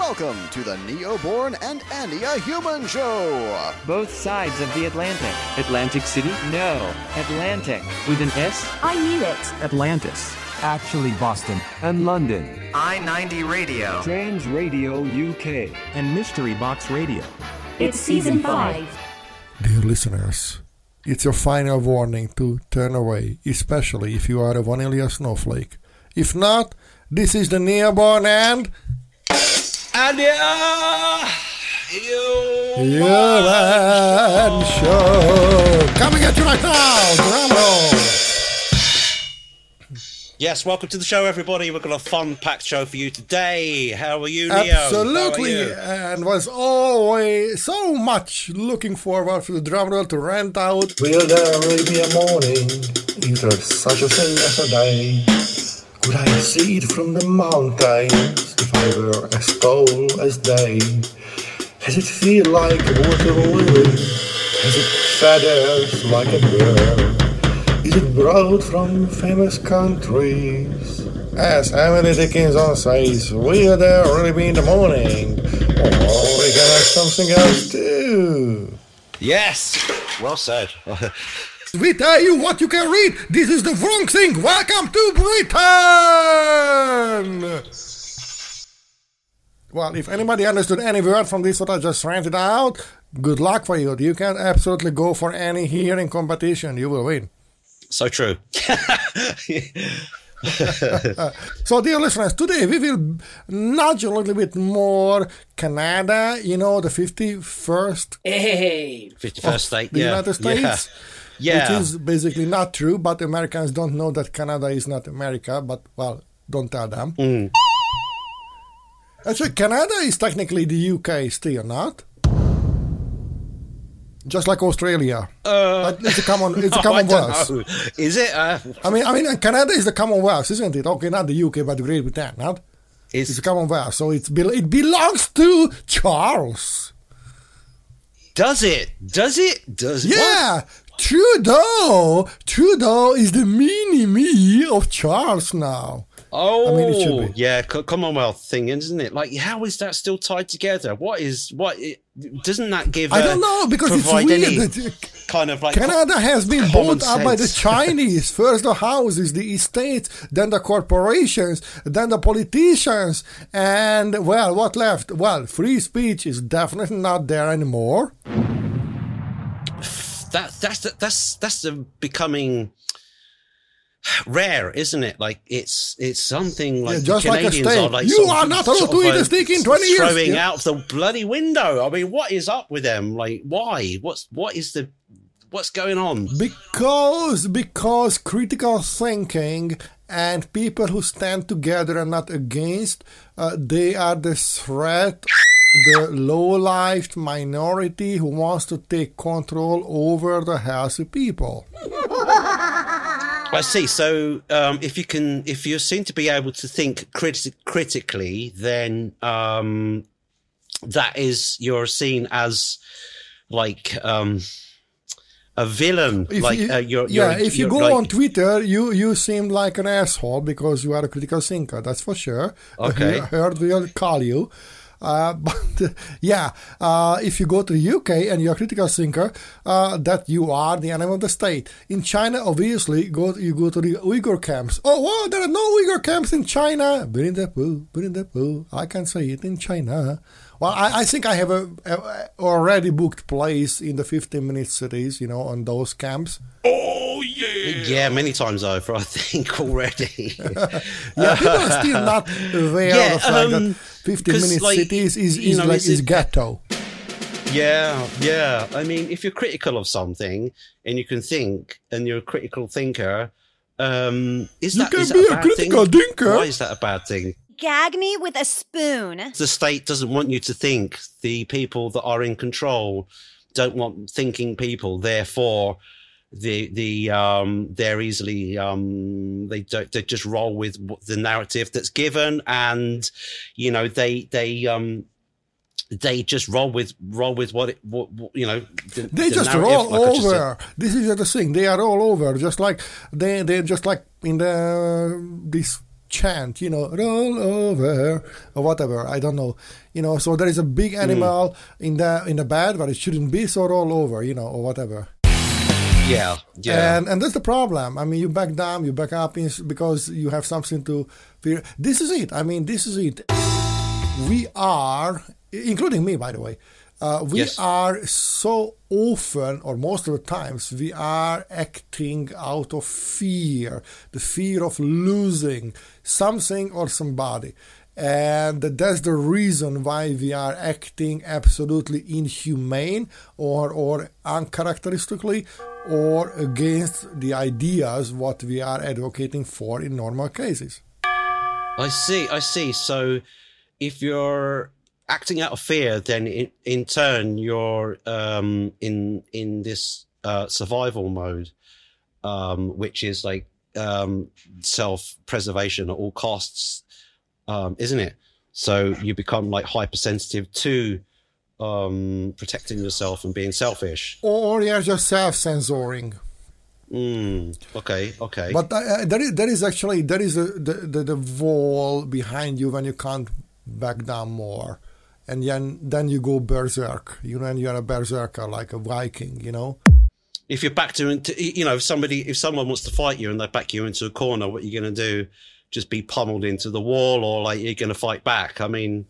Welcome to the Neoborn and Andy a Human Show. Both sides of the Atlantic. Atlantic City? No, Atlantic. With an S? I knew it. Atlantis. Actually, Boston. And London. I 90 Radio. Trans Radio UK. And Mystery Box Radio. It's season five. Dear listeners, it's your final warning to turn away, especially if you are a vanilla snowflake. If not, this is the Neoborn and Andia! Human Show. Coming at you right now, drum roll. Yes, welcome to the show, everybody. We've got a fun packed show for you today. How are you, Neo? How are Absolutely, you? and was always so much looking forward for the drum roll to rent out. Will there really be a morning? Is there such a thing as a day? Could I see it from the mountains if I were as tall as they? Does it feel like water lily? Has it feathers like a bird? Is it brought from famous countries? As Emily Dickinson says, will there really be in the morning? Or we can have something else too. Yes, well said. We tell you what you can read. This is the wrong thing. Welcome to Britain. Well, if anybody understood any word from this what I just ranted out, good luck for you. You can absolutely go for any hearing competition. You will win. so true. So, dear listeners, today we will nudge a little bit more Canada, you know, the 51st Hey, 51st state, the yeah. United States. Yeah. Which is basically not true, but Americans don't know that Canada is not America, but, well, don't tell them. Mm. Actually, Canada is technically the UK still, not? Just like Australia. Uh, But it's a common, it's a Commonwealth. Is it? Uh, I mean, I mean, Canada is the Commonwealth, isn't it? Okay, not the UK, but Great Britain, not? It's is, a Commonwealth, so it's bel- it belongs to Charles. does it? Does it? Does it? Yeah, Trudeau. Trudeau is the mini me of Charles now. Oh, I mean, it should be. Oh, yeah, Co- Commonwealth thing, isn't it? Like, how is that still tied together? What is what? It, doesn't that give? I don't know because it's weird that kind of like Canada has been bought up by the. Chinese. First the houses, the estates, then the corporations, then the politicians, and well, what left? Well, free speech is definitely not there anymore. That that's that's that's the becoming rare, isn't it? Like it's it's something like Yeah, just like a Canadians steak. are like You are not allowed to eat a steak in 20 years. Throwing Yeah. out the bloody window. I mean, what is up with them? Like, why? What's what is the what's going on? Because because critical thinking and people who stand together and not against, uh, they are the threat. The low-lived minority who wants to take control over the healthy people. I see. So, um, if you can, if you seem to be able to think criti- critically, then um, that is you're seen as like um, a villain. If like you, uh, you're, yeah, you're, if you go like- on Twitter, you you seem like an asshole because you are a critical thinker. That's for sure. Okay. I heard will call you. Uh, but yeah, uh, if you go to the UK and you're a critical thinker, uh, that you are the enemy of the state. In China, obviously, go you go to the Uyghur camps. Oh, wow, there are no Uyghur camps in China. Winnie the Pooh, Winnie the Pooh. I can say it in China. Well, I, I think I have a, a already booked place in the 15 minute cities, you know, on those camps. Oh yeah, yeah, many times over. I think already. Yeah, people are still not aware Yeah, of the fact um, that 15 'cause, minute like, cities is, is know, like is is it- ghetto. Yeah, yeah. I mean, if you're critical of something and you can think and you're a critical thinker, um, is You that, can is that be a a critical thing? thinker. Why is that a bad thing? Gag me with a spoon. The state doesn't want you to think. The people that are in control don't want thinking people. Therefore, the the um, they're easily um, they don't they just roll with the narrative that's given, and you know they they um, they just roll with roll with what it what, what you know. The, They the just roll like I just over. This is the thing. They are all over. Just like they they just like in the this chant, you know, roll over or whatever. I don't know, you know. So there is a big hmm. animal in the in the bed where it shouldn't be, so roll over, you know, or whatever. Yeah, yeah. And and that's the problem. I mean, you back down, you back up because you have something to fear. This is it. I mean, this is it. We are, including me, by the way. Uh, we Yes. are so often, or most of the times, we are acting out of fear, the fear of losing something or somebody. And that's the reason why we are acting absolutely inhumane or, or uncharacteristically or against the ideas what we are advocating for in normal cases. I see. I see. So, if you're acting out of fear, then in, in turn you're um, in in this uh, survival mode, um, which is like um, self preservation at all costs, um, isn't it? So you become like hypersensitive to um, protecting yourself and being selfish. Or you're just self censoring. Mm, okay. Okay. But uh, there is there is actually there is a, the, the the wall behind you when you can't back down more, and then then you go berserk. You know, and you're a berserker like a Viking. You know. if you're backed into you know if somebody if someone wants to fight you and they back you into a corner what are you going to do just be pummeled into the wall or like you're going to fight back i mean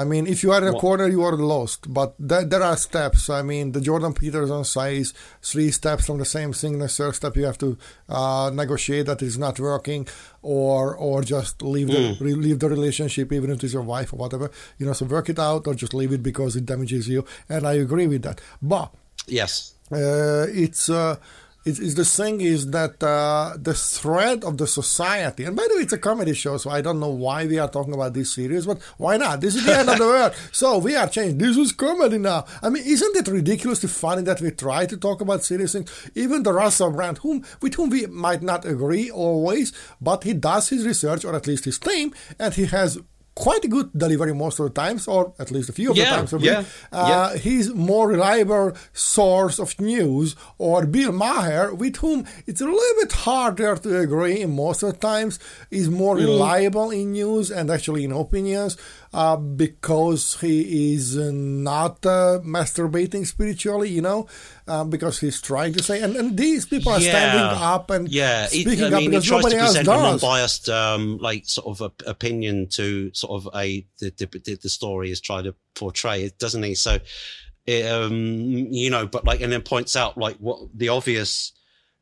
I mean, if you are in a What- corner, you are lost. But there, there are steps. I mean, the Jordan Peterson says three steps from the same thing. The third step, you have to uh, negotiate that it's not working, or or just leave the re- leave the relationship, even if it's your wife or whatever. You know, so work it out, or just leave it because it damages you. And I agree with that. But yes uh, it's uh, it's, it's the thing is that uh, the thread of the society, and by the way, it's a comedy show, so I don't know why we are talking about this series, but why not? This is the end of the world, so we are changed. This is comedy now. I mean, isn't it ridiculously funny that we try to talk about serious things? Even the Russell Brand, whom with whom we might not agree always, but he does his research, or at least his claim, and he has quite a good delivery most of the times, or at least a few of Yeah, the times. week. yeah, Uh, he's more reliable source of news or Bill Maher with whom it's a little bit harder to agree most of the times is more Mm-hmm. reliable in news and actually in opinions uh, because he is not uh, masturbating spiritually you know uh, because he's trying to say and, and these people are standing up and yeah it- speaking i mean up he because tries nobody to else present a does. non-biased um like sort of a, opinion to sort of a the, the, the story is trying to portray it doesn't he? So it, um you know but like and then points out like what the obvious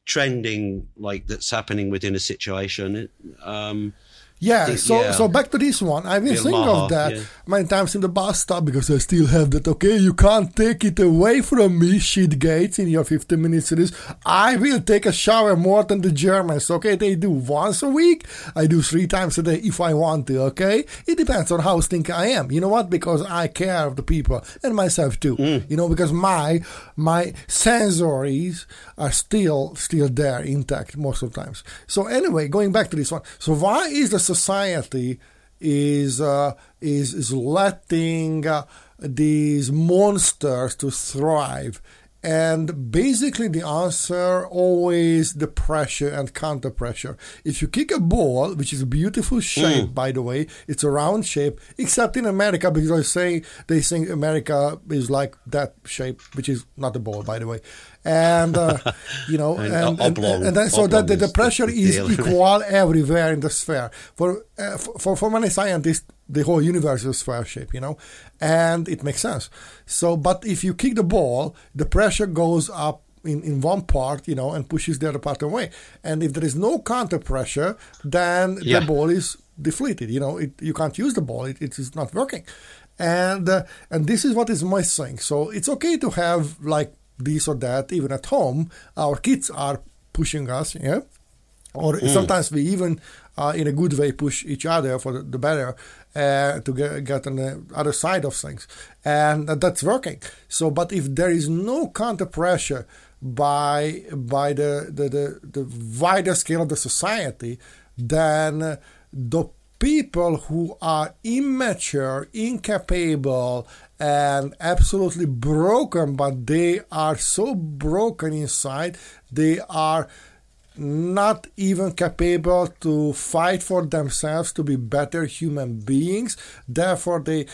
trending like that's happening within a situation um Yeah, so yeah. so back to this one. I've been Bill thinking of that yeah. many times in the bus stop because I still have that. Okay, you can't take it away from me, shit gates, in your 15 minute series. I will take a shower more than the Germans. Okay, they do once a week. I do three times a day if I want to. Okay, it depends on how stinky I am. You know what? Because I care of the people and myself too. Mm. You know, because my my sensories are still still there intact most of the times. So anyway, going back to this one. So why is the society is uh, is is letting uh, these monsters to thrive? And basically, the answer always the pressure and counter pressure. If you kick a ball, which is a beautiful shape, by the way, it's a round shape, except in America because I say they think America is like that shape, which is not a ball, by the way. And uh, you know, And, and, and, oblong- and then so that the, the pressure is deal. equal everywhere in the sphere. For, uh, for for many scientists, the whole universe is sphere shape, you know, and it makes sense. So, but if you kick the ball, the pressure goes up in, in one part, you know, and pushes the other part away. And if there is no counter pressure, then Yeah. the ball is deflated. You know, it, you can't use the ball; it, it is not working. And uh, and this is what is missing. So it's okay to have like this or that even at home. Our kids are pushing us, yeah? Or sometimes we even uh, in a good way push each other for the, the better uh, to get, get on the other side of things. And that- that's working. So but if there is no counter pressure by by the, the, the, the wider scale of the society then the people who are immature incapable and absolutely broken but they are so broken inside they are not even capable to fight for themselves to be better human beings. Therefore, they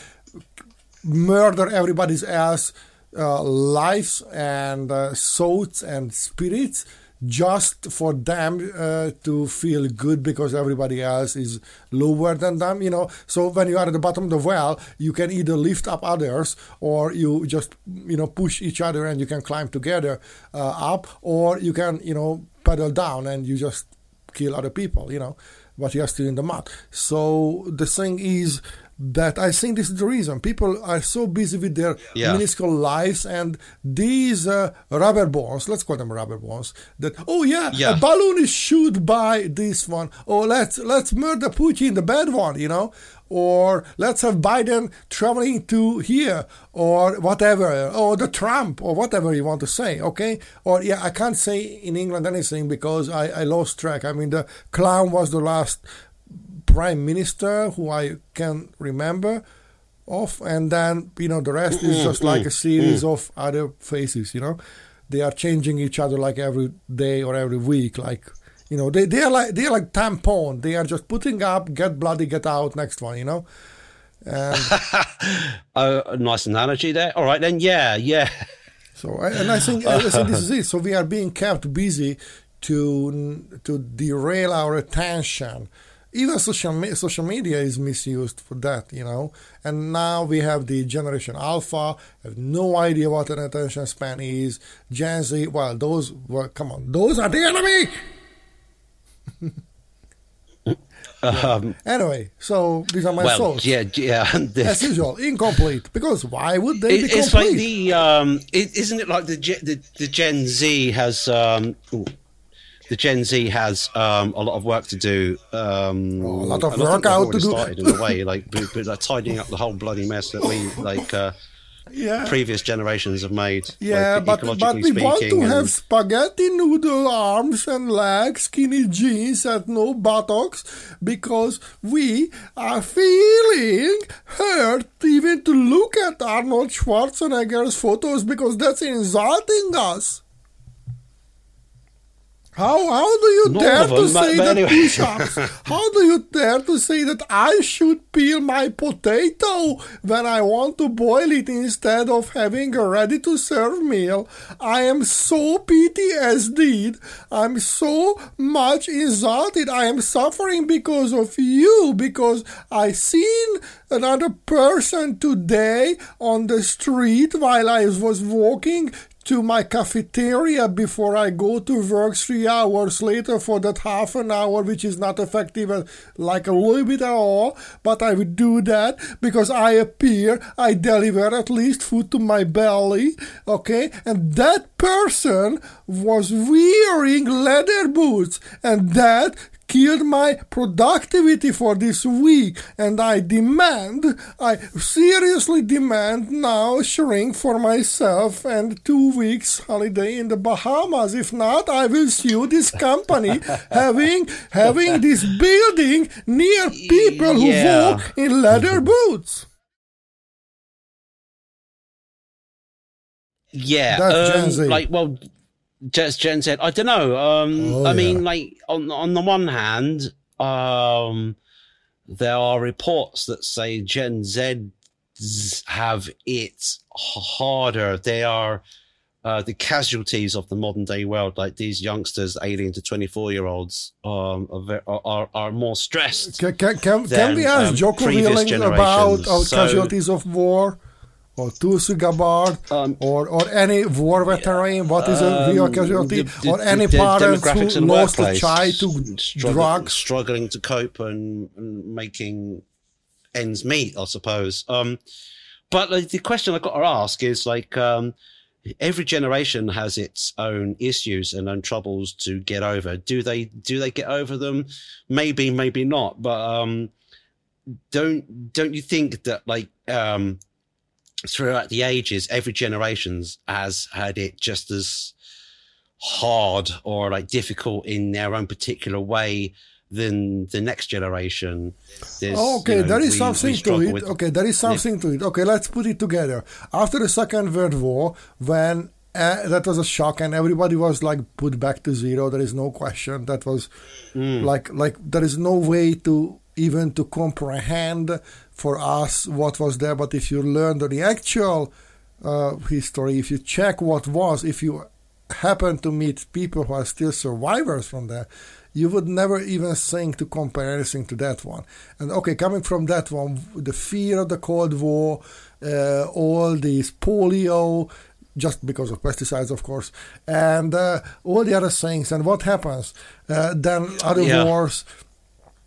murder everybody else uh, lives and uh, souls and spirits just for them uh, to feel good because everybody else is lower than them you know? So when you are at the bottom of the well you can either lift up others or you just you know push each other and you can climb together uh, up or you can you know pedal down and you just kill other people you know? But you are still in the mud. So the thing is that I think this is the reason people are so busy with their Yeah. minuscule lives and these uh, rubber balls, let's call them rubber balls. That oh yeah, Yeah. a balloon is shot by this one. Oh let's let's murder Putin, the bad one, you know, or let's have Biden traveling to here or whatever, or the Trump or whatever you want to say, okay? Or yeah, I can't say in England anything because I, I lost track. I mean the clown was the last prime minister who I can remember of, and then you know the rest is just mm-hmm. like a series mm-hmm. of other faces. You know, they are changing each other like every day or every week. Like you know, they they are like they are like tampon. They are just putting up, get bloody, get out. Next one, you know. And a oh, nice analogy there. All right, then. Yeah, yeah. So, and I think, I think this is it. So we are being kept busy to to derail our attention. Even social me- social media is misused for that, you know. And now we have the generation Alpha, have no idea what an attention span is. Gen Z, well, those were come on, those are the enemy. Um, Anyway, so these are my well, thoughts. yeah, yeah. As usual, incomplete. Because why would they It, be it's complete? like the um, it, isn't it like the, the the Gen Z has um, ooh, the Gen Z has um, a lot of work to do. Um, Oh, a lot of and work out to do. Started in a way, like, but, but like tidying up the whole bloody mess that we like uh, yeah. previous generations have made. Yeah, like, but but we want to speaking, have spaghetti noodle arms and legs, skinny jeans, and no buttocks because we are feeling hurt even to look at Arnold Schwarzenegger's photos because that's insulting us. How how do you None dare to them, but- say but that anyway. push-ups? how do you dare to say that I should peel my potato when I want to boil it instead of having a ready-to-serve meal? I am so PTSD. I'm so much insulted. I am suffering because of you because I seen another person today on the street while I was walking to my cafeteria before I go to work three hours later for that half an hour, which is not effective like a little bit at all. But I would do that because I appear, I deliver at least food to my belly, okay? And that person was wearing leather boots, and that killed my productivity for this week and I demand, I seriously demand now shrink for myself and two weeks holiday in the Bahamas. If not, I will sue this company having having this building near people who Yeah. walk in leather boots. Yeah, That's Gen um, Z. like well, just Gen Z. I don't know. Um, Oh, I mean, like on on the one hand, um, there are reports that say Gen Z have it harder. They are uh, the casualties of the modern day world. Like these youngsters, eighteen to twenty four year olds, um, are, are are more stressed. Can, can, can, can we ask um, previous Willing about our So- casualties of war? Or Tulsi Gabbard, Um, or, or any war veteran, what is a real Um, casualty? the- the- or any the parents who lost a child to struggle- drugs? struggling to cope and, and making ends meet, I suppose. Um, but like, the question I got to ask is like, um, every generation has its own issues and own troubles to get over. Do they do they get over them? Maybe, maybe not. But um, don't don't you think that like um, throughout the ages, every generations has had it just as hard or like difficult in their own particular way than the next generation. There's, okay, you know, there is we- we something to it. with- Okay, there is something to it. Okay, let's put it together. After the Second World War, when uh, that was a shock, and everybody was like put back to zero. There is no question. That was like like there is no way to even to comprehend for us what was there. But if you learn the actual uh, history, if you check what was, if you happen to meet people who are still survivors from there, you would never even think to compare anything to that one. And okay, coming from that one, the fear of the Cold War, uh, all these polio, just because of pesticides, of course, and uh, all the other things. And what happens? Uh, then other Yeah. wars.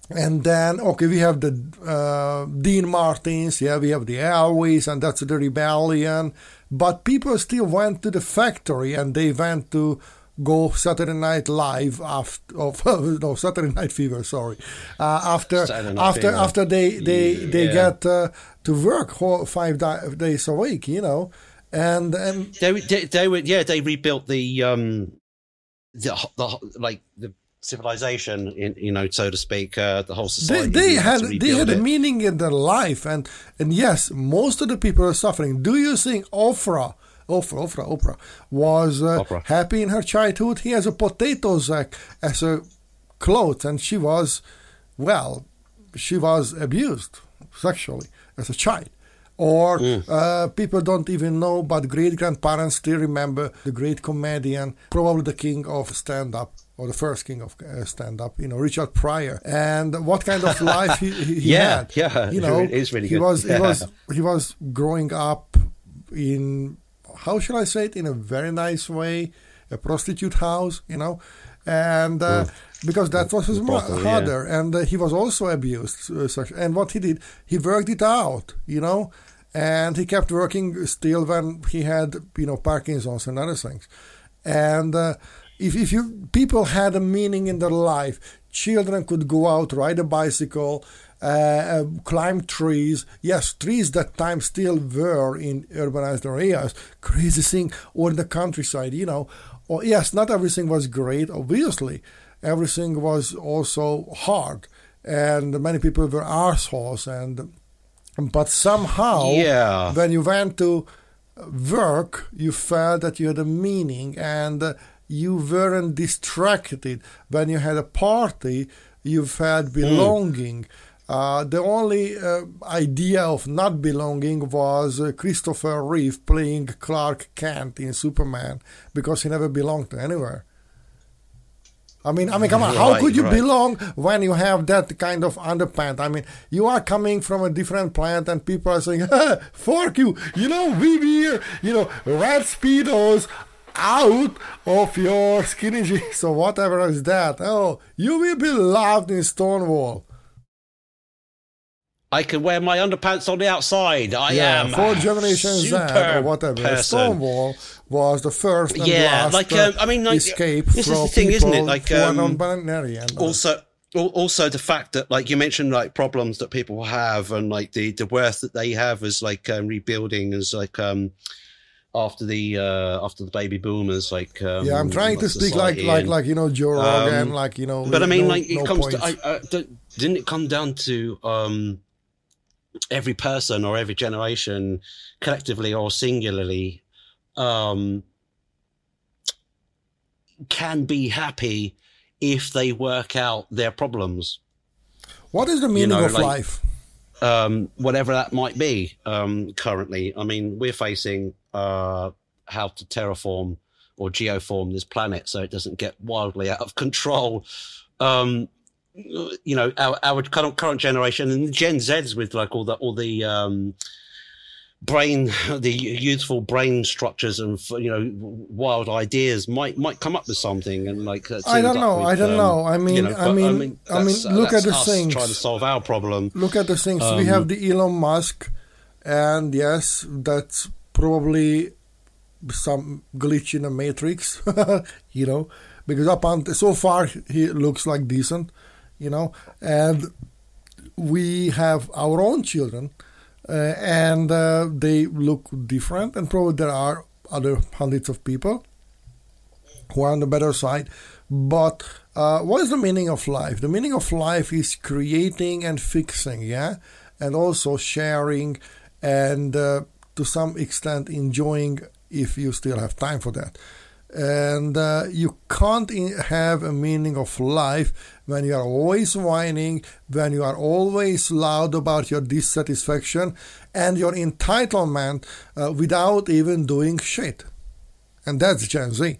And then, okay, we have the uh, Dean Martins, yeah, we have the Airways, and that's the rebellion. But people still went to the factory and they went to go Saturday Night Live after, of, no, Saturday Night Fever, sorry, uh, after after Fever. after they they they Yeah. get uh, to work five di- days a week, you know, and and They, they, they were, yeah, they rebuilt the, um, the, the like the civilization, in, you know, so to speak, uh, the whole society. they to had they had a meaning in their life and and yes most of the people are suffering do you think Oprah Oprah Oprah Oprah was uh, Oprah. happy in her childhood he has a potato sack as a clothes and she was well she was abused sexually as a child or uh, people don't even know, but great grandparents still remember the great comedian, probably the king of stand up, or the first king of uh, stand up, you know, Richard Pryor. And what kind of life he, he, he Yeah, had. yeah, You know, it is really he good. was, he was, he was growing up in, how shall I say it, in a very nice way, a prostitute house, you know, and uh, because that was his mo- brothel, yeah. and uh, he was also abused. Uh, such, and what he did, he worked it out, you know, and he kept working still when he had, you know, Parkinson's and other things. And uh, if if you people had a meaning in their life, children could go out, ride a bicycle, uh, uh, climb trees. Yes, trees that time still were in urbanized areas. Crazy thing, or in the countryside, you know. Or yes, not everything was great. Obviously, everything was also hard, and many people were arseholes and. But somehow, Yeah. when you went to work, you felt that you had a meaning and you weren't distracted. When you had a party, you felt belonging. Uh, the only uh, idea of not belonging was uh, Christopher Reeve playing Clark Kent in Superman because he never belonged to anywhere. I mean, I mean, come on. how Right, could you right. belong when you have that kind of underpants? I mean, you are coming from a different plant, and people are saying, "Fuck you!" You know, we wear, you know, red speedos out of your skinny jeans or whatever is that. Oh, you will be loved in Stonewall. I can wear my underpants on the outside. I yeah, am for a Generation Z or whatever. person. Stonewall was the first and Yeah, last like, uh, um, I mean, like, escape this is the thing, isn't it? Like, um, non-binary and, uh, also also the fact that like you mentioned like problems that people have and like the the worth that they have as like um, rebuilding as like um after the uh after the baby boomers like um, Yeah, I'm trying to speak like like like you know Joe Rogan, Um, like you know. but I mean, no- like it no comes to, I, don't- didn't it come down to um, every person or every generation, collectively or singularly, um, can be happy if they work out their problems, what is the meaning know, of like- life? um, whatever that might be. Um, currently, I mean, we're facing uh, how to terraform or geoform this planet so it doesn't get wildly out of control. Um, you know, our, our current current generation and the Gen Zs with like all the all the um, brain, the youthful brain structures and you know wild ideas might might come up with something and like I don't know, with, I don't um, know. I mean- you know, I mean- I mean, that's- look at the things. trying to solve our problem. Look at the things we um, have. The Elon Musk, and yes, that's probably some glitch in the matrix. you know, because up until so far he looks like decent. You know, and we have our own children, uh, and uh, they look different, and probably there are other hundreds of people who are on the better side. But uh, what is the meaning of life? The meaning of life is creating and fixing, yeah, and also sharing and uh, to some extent enjoying if you still have time for that. And uh, you can't have a meaning of life when you are always whining, when you are always loud about your dissatisfaction and your entitlement uh, without even doing shit. And that's Gen Z.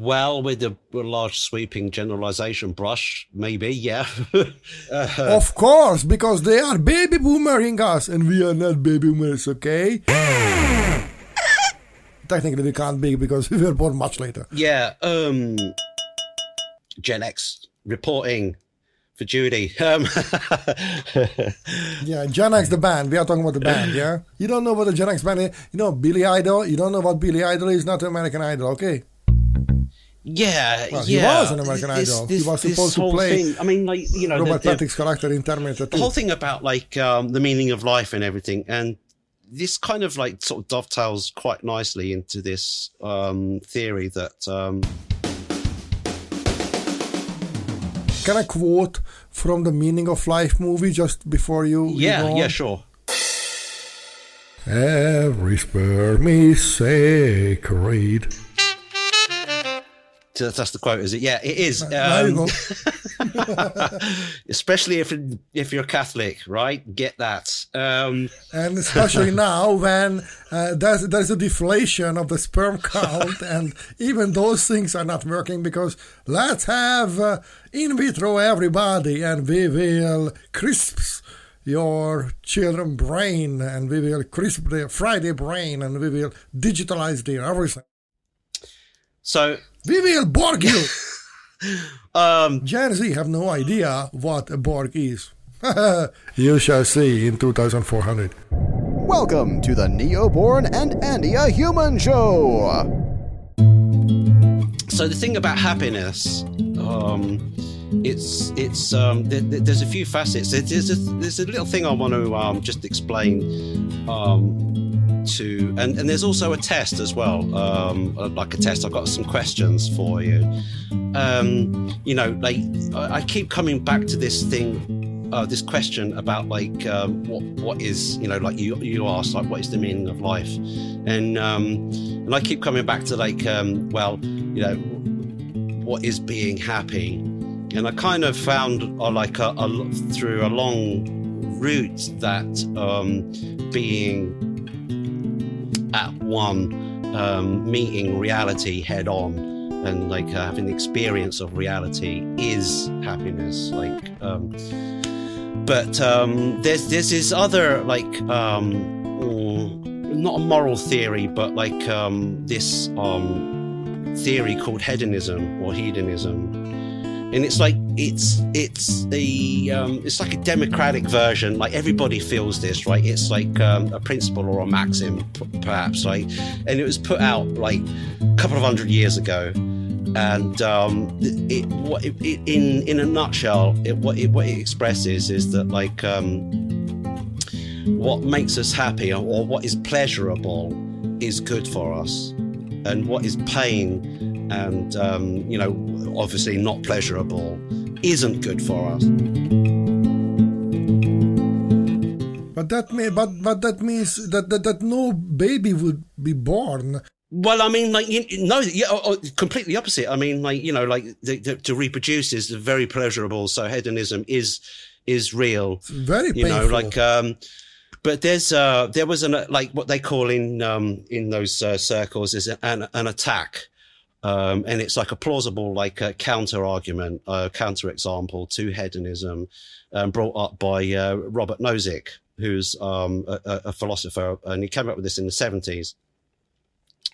Well, with a, large sweeping generalization brush, maybe, yeah. Of course, because they are baby boomering us and we are not baby boomers, okay? Technically, we can't be because we were born much later. yeah, um, Gen X reporting for Judy. Um, Yeah, Gen X, the band. We are talking about the band, yeah? You don't know what the Gen X band is. You know, Billy Idol. You don't know what Billy Idol is, not American Idol, okay? yeah, Well, he was an American Idol. He was supposed to play Thing, I mean, like you know, the- Robert the- Patrick's character in Terminator the 2. whole thing about like um, the meaning of life and everything and this kind of like sort of dovetails quite nicely into this um, theory that Can I quote from the Meaning of Life movie just before you? you yeah go on? yeah sure Every sperm is sacred. So that's the quote is it yeah it is um, especially if if you're Catholic right get that um, and especially now when uh, there's, there's a deflation of the sperm count and even those things are not working because let's have uh, in vitro everybody and we will crisp your children brain and we will crisp their friday brain and we will digitalize their everything. So we will borg you. Um, gen z have no idea what a borg is. You shall see in 2400 Welcome to the Neoborn and Andia Human Show. so the thing about happiness um it's it's um there, there- there's a few facets. There- there's a, there's a little thing i want to um just explain um to and and there's also a test as well um uh, like a test. I've got some questions for you. Um you know like i, I keep coming back to this thing uh, this question about like um, what what is you know like you you asked like what is the meaning of life? And um and i keep coming back to like um well you know what is being happy. And i kind of found uh, like a, a through a long route that um being at one um meeting reality head on and like uh, having the experience of reality is happiness like um but um there's there's this other like um mm, not a moral theory but like um this um theory called hedonism or hedonism. And it's like it's it's a um, it's like a democratic version. Like everybody feels this right? It's like um, a principle or a maxim perhaps like and it was put out like a couple of hundred years ago. And um, it, what it, it, in in a nutshell it, what it what it expresses is that like um, what makes us happy or, or what is pleasurable is good for us and what is pain and um, you know obviously not pleasurable isn't good for us But that may, but but that means that, that that no baby would be born. well i mean like you, no yeah oh, oh, completely opposite i mean like you know like the, the, to reproduce is very pleasurable so hedonism is is real It's very you painful. know like um but there's uh there was an uh, like what they call in um in those uh, circles is an an attack. Um and it's like a plausible like a counter argument uh counter example to hedonism um, brought up by uh, robert nozick who's um a, a- a philosopher. And he came up with this in the 70s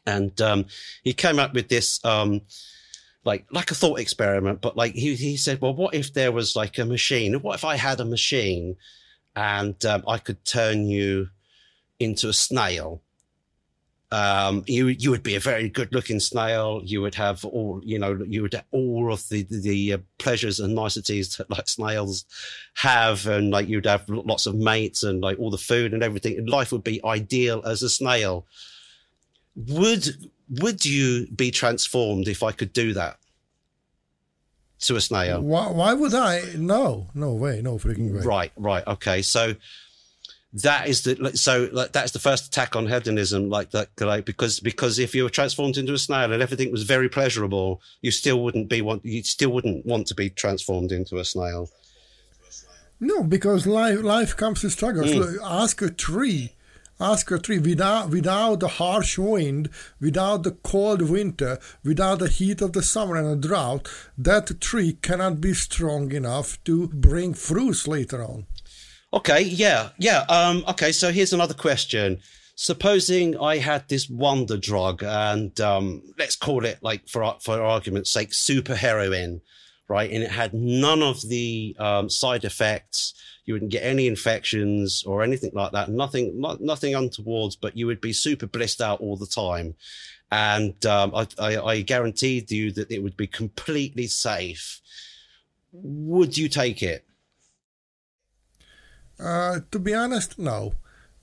and um he came up with this um like like a thought experiment but like he, he said well what if there was like a machine? What if i had a machine and um, I could turn you into a snail. Um, you you would be a very good looking snail. You would have all you know. You would all of the the, the uh, pleasures and niceties that like snails have, and like you'd have lots of mates and like all the food and everything. And life would be ideal as a snail. Would would you be transformed if I could do that to a snail? Why, why would I? No, no way, no freaking way. Right, right, okay. So that is the so like that's the first attack on hedonism like that like because because if you were transformed into a snail and everything was very pleasurable you still wouldn't be want you still wouldn't want to be transformed into a snail No, because life life comes with struggles. Mm. Ask a tree. Ask a tree without without the harsh wind, without the cold winter, without the heat of the summer and a drought, that tree cannot be strong enough to bring fruits later on. Okay, yeah, yeah. Um, okay, so here's another question. Supposing I had this wonder drug, and um, let's call it, like, for for argument's sake, super heroin, right? And it had none of the um, side effects. You wouldn't get any infections or anything like that. Nothing, not, nothing untowards. But you would be super blissed out all the time. And um, I, I, I guaranteed you that it would be completely safe. Would you take it? Uh, to be honest, no,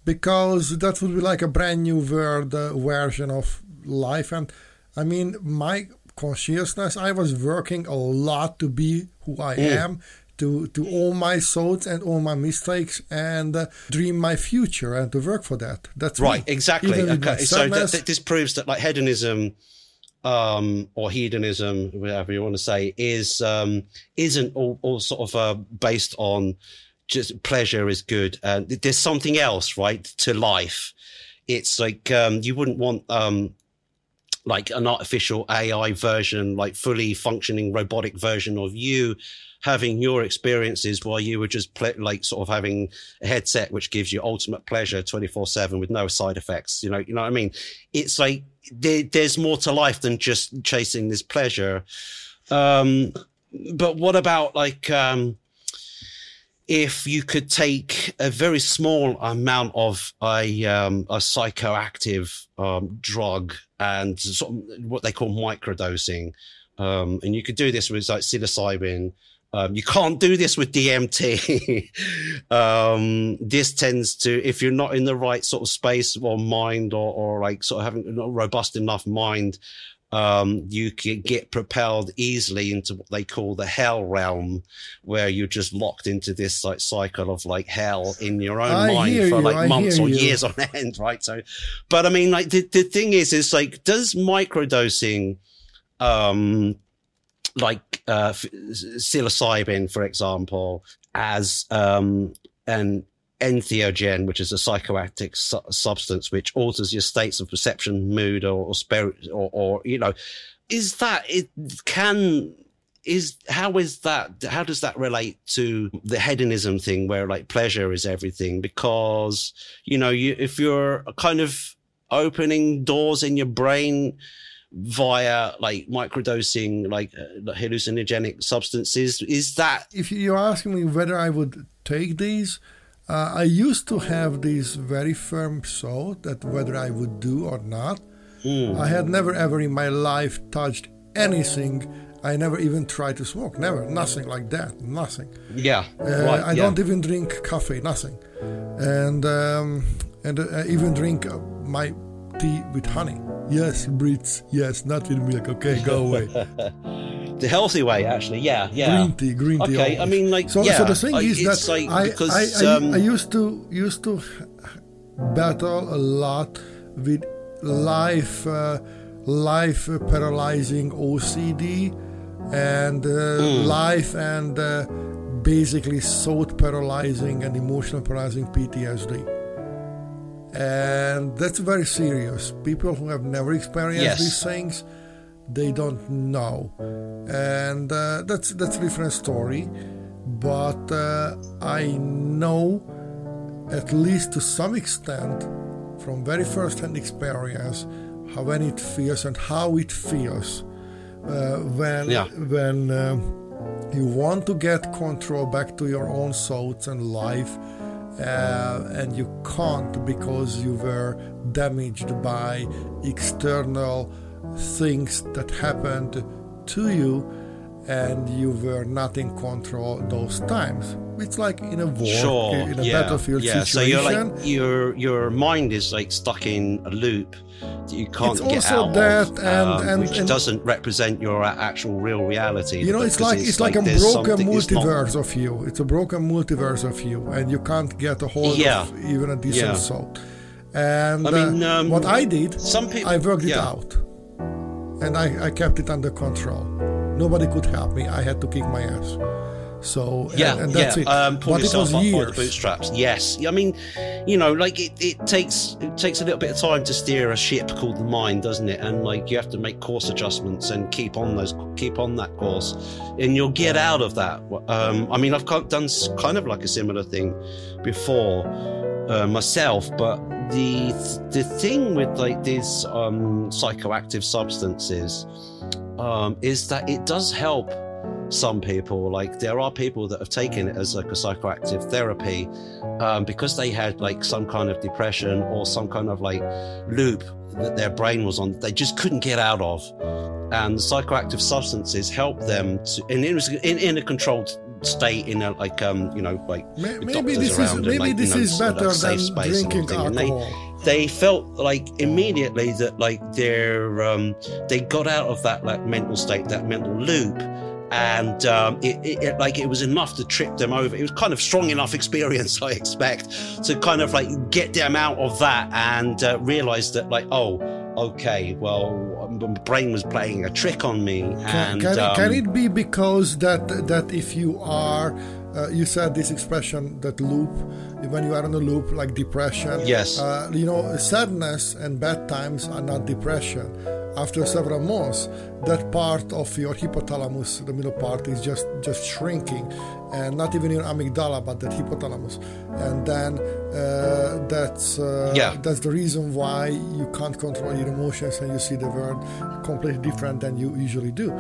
because that would be like a Brave New World uh, version of life. And I mean, my consciousness, I was working a lot to be who I Mm. am, to to all my thoughts and all my mistakes, and uh, dream my future and to work for that. That's right me. exactly Even with my okay so that this proves that like hedonism um or hedonism whatever you want to say is um isn't all, all sort of uh, based on just pleasure is good and there's something else right to life it's like um you wouldn't want um like an artificial AI version, like fully functioning robotic version of you having your experiences while you were just ple- like sort of having a headset which gives you ultimate pleasure 24 7 with no side effects. You know, you know what I mean? It's like there, there's more to life than just chasing this pleasure. Um, but what about like, um, if you could take a very small amount of a, um, a psychoactive um, drug and sort of what they call microdosing, um, and you could do this with like psilocybin. Um, you can't do this with DMT. um, this tends to, if you're not in the right sort of space or mind or, or like sort of having a robust enough mind, um, you can get propelled easily into what they call the hell realm, where you're just locked into this like cycle of like hell in your own I mind for you, like I months or you. years on end, right? So, but I mean, like the, the thing is, is like, does microdosing, um, like uh, psilocybin, for example, as um, an entheogen, which is a psychoactive su- substance which alters your states of perception, mood, or, or spirit, or, or you know, is that it can is how is that how does that relate to the hedonism thing where like pleasure is everything? Because you know you if you're kind of opening doors in your brain via like microdosing like uh, hallucinogenic substances is that if you're asking me whether I would take these, uh, I used to have this very firm thought that whether I would do or not. Hmm. I had never ever in my life touched anything. I never even tried to smoke. Never, nothing like that. Nothing. yeah Uh, right I yeah. don't even drink coffee. Nothing. And um, and uh, even drink uh, my tea with honey. Yes, Brits. Yes, not with milk. Okay, go away. the healthy way actually yeah yeah green tea, green tea. okay i mean like so, yeah so the thing uh, is that like I, because I, I, um, I used to used to battle a lot with life uh, life paralyzing OCD and uh, Hmm. life and uh, basically thought paralyzing and emotional paralyzing PTSD. And that's very serious. People who have never experienced Yes. these things, they don't know, and uh, that's that's a different story. But uh, I know, at least to some extent, from very first-hand experience, how when it feels and how it feels uh, when Yeah. when um, you want to get control back to your own thoughts and life uh, and you can't because you were damaged by external things that happened to you and you were not in control those times it's like in a war, sure in a yeah, battlefield yeah. situation. so you're like your your mind is like stuck in a loop that you can't It's get also out that of and- um, and- which and- doesn't represent your actual real reality you know, it's like it's, like, a broken multiverse of you. It's a broken multiverse of you, and you can't get a hold Yeah. of even a decent Yeah. soul. And I mean, uh, um, what I did, some people- I worked it out, and I, I kept it under control. Nobody could help me. I had to kick my ass. So yeah, and, that's yeah. it. Um, pull but it yourself was up by the bootstraps. Yes, I mean, you know, like it, it takes it takes a little bit of time to steer a ship called the mind, doesn't it? And like you have to make course adjustments and keep on those keep on that course, and you'll get out of that. Um, I mean, I've done kind of like a similar thing before uh, myself, but the the thing with like these um, psychoactive substances um, is that it does help some people like there are people that have taken it as like a psychoactive therapy um, because they had like some kind of depression or some kind of like loop that their brain was on they just couldn't get out of and the psychoactive substances help them to and it was in, in a controlled state in a like um you know like Maybe this is maybe like, you this know, is better like, safe than space and drinking. And they- they felt like immediately that like their um, they got out of that like mental state, that mental loop, and um, it, it, like it was enough to trip them over. It was kind of strong enough experience, I expect, to kind of like get them out of that and uh, realize that like oh okay well my brain was playing a trick on me Can, and can, it, can um, it be because that that if you are uh, you said this expression that loop when you are in a loop like depression Yes. uh, you know sadness and bad times are not depression after several months that part of your hypothalamus the middle part is just just shrinking and not even your amygdala but that hypothalamus and then uh, that's uh, Yeah. that's the reason why you can't control your emotions and you see the world completely different than you usually do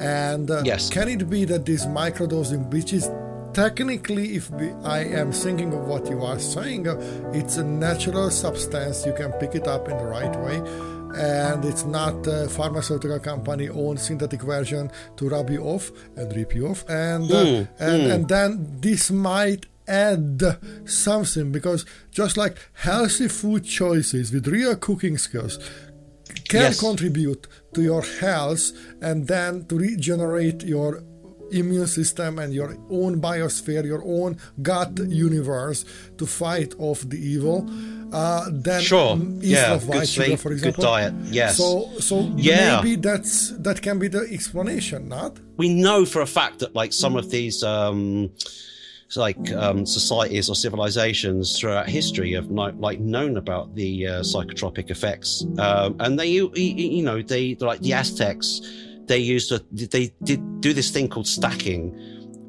and uh, Yes. can it be that this microdosing which is technically if we, i am thinking of what you are saying it's a natural substance you can pick it up in the right way and it's not a pharmaceutical company own synthetic version to rub you off and rip you off and uh, Mm, and, mm. and then this might add something because just like healthy food choices with real cooking skills can Yes. contribute to your health and then to regenerate your immune system and your own biosphere, your own gut universe to fight off the evil. Uh, then Sure. Yeah. Good sugar, sleep, for good diet. Yes. So, so Yeah. maybe that's that can be the explanation, not? we know for a fact that like some of these um like um, societies or civilizations throughout history have no, like known about the uh, psychotropic effects um, and they you, you know they like the aztecs they used to they did do this thing called stacking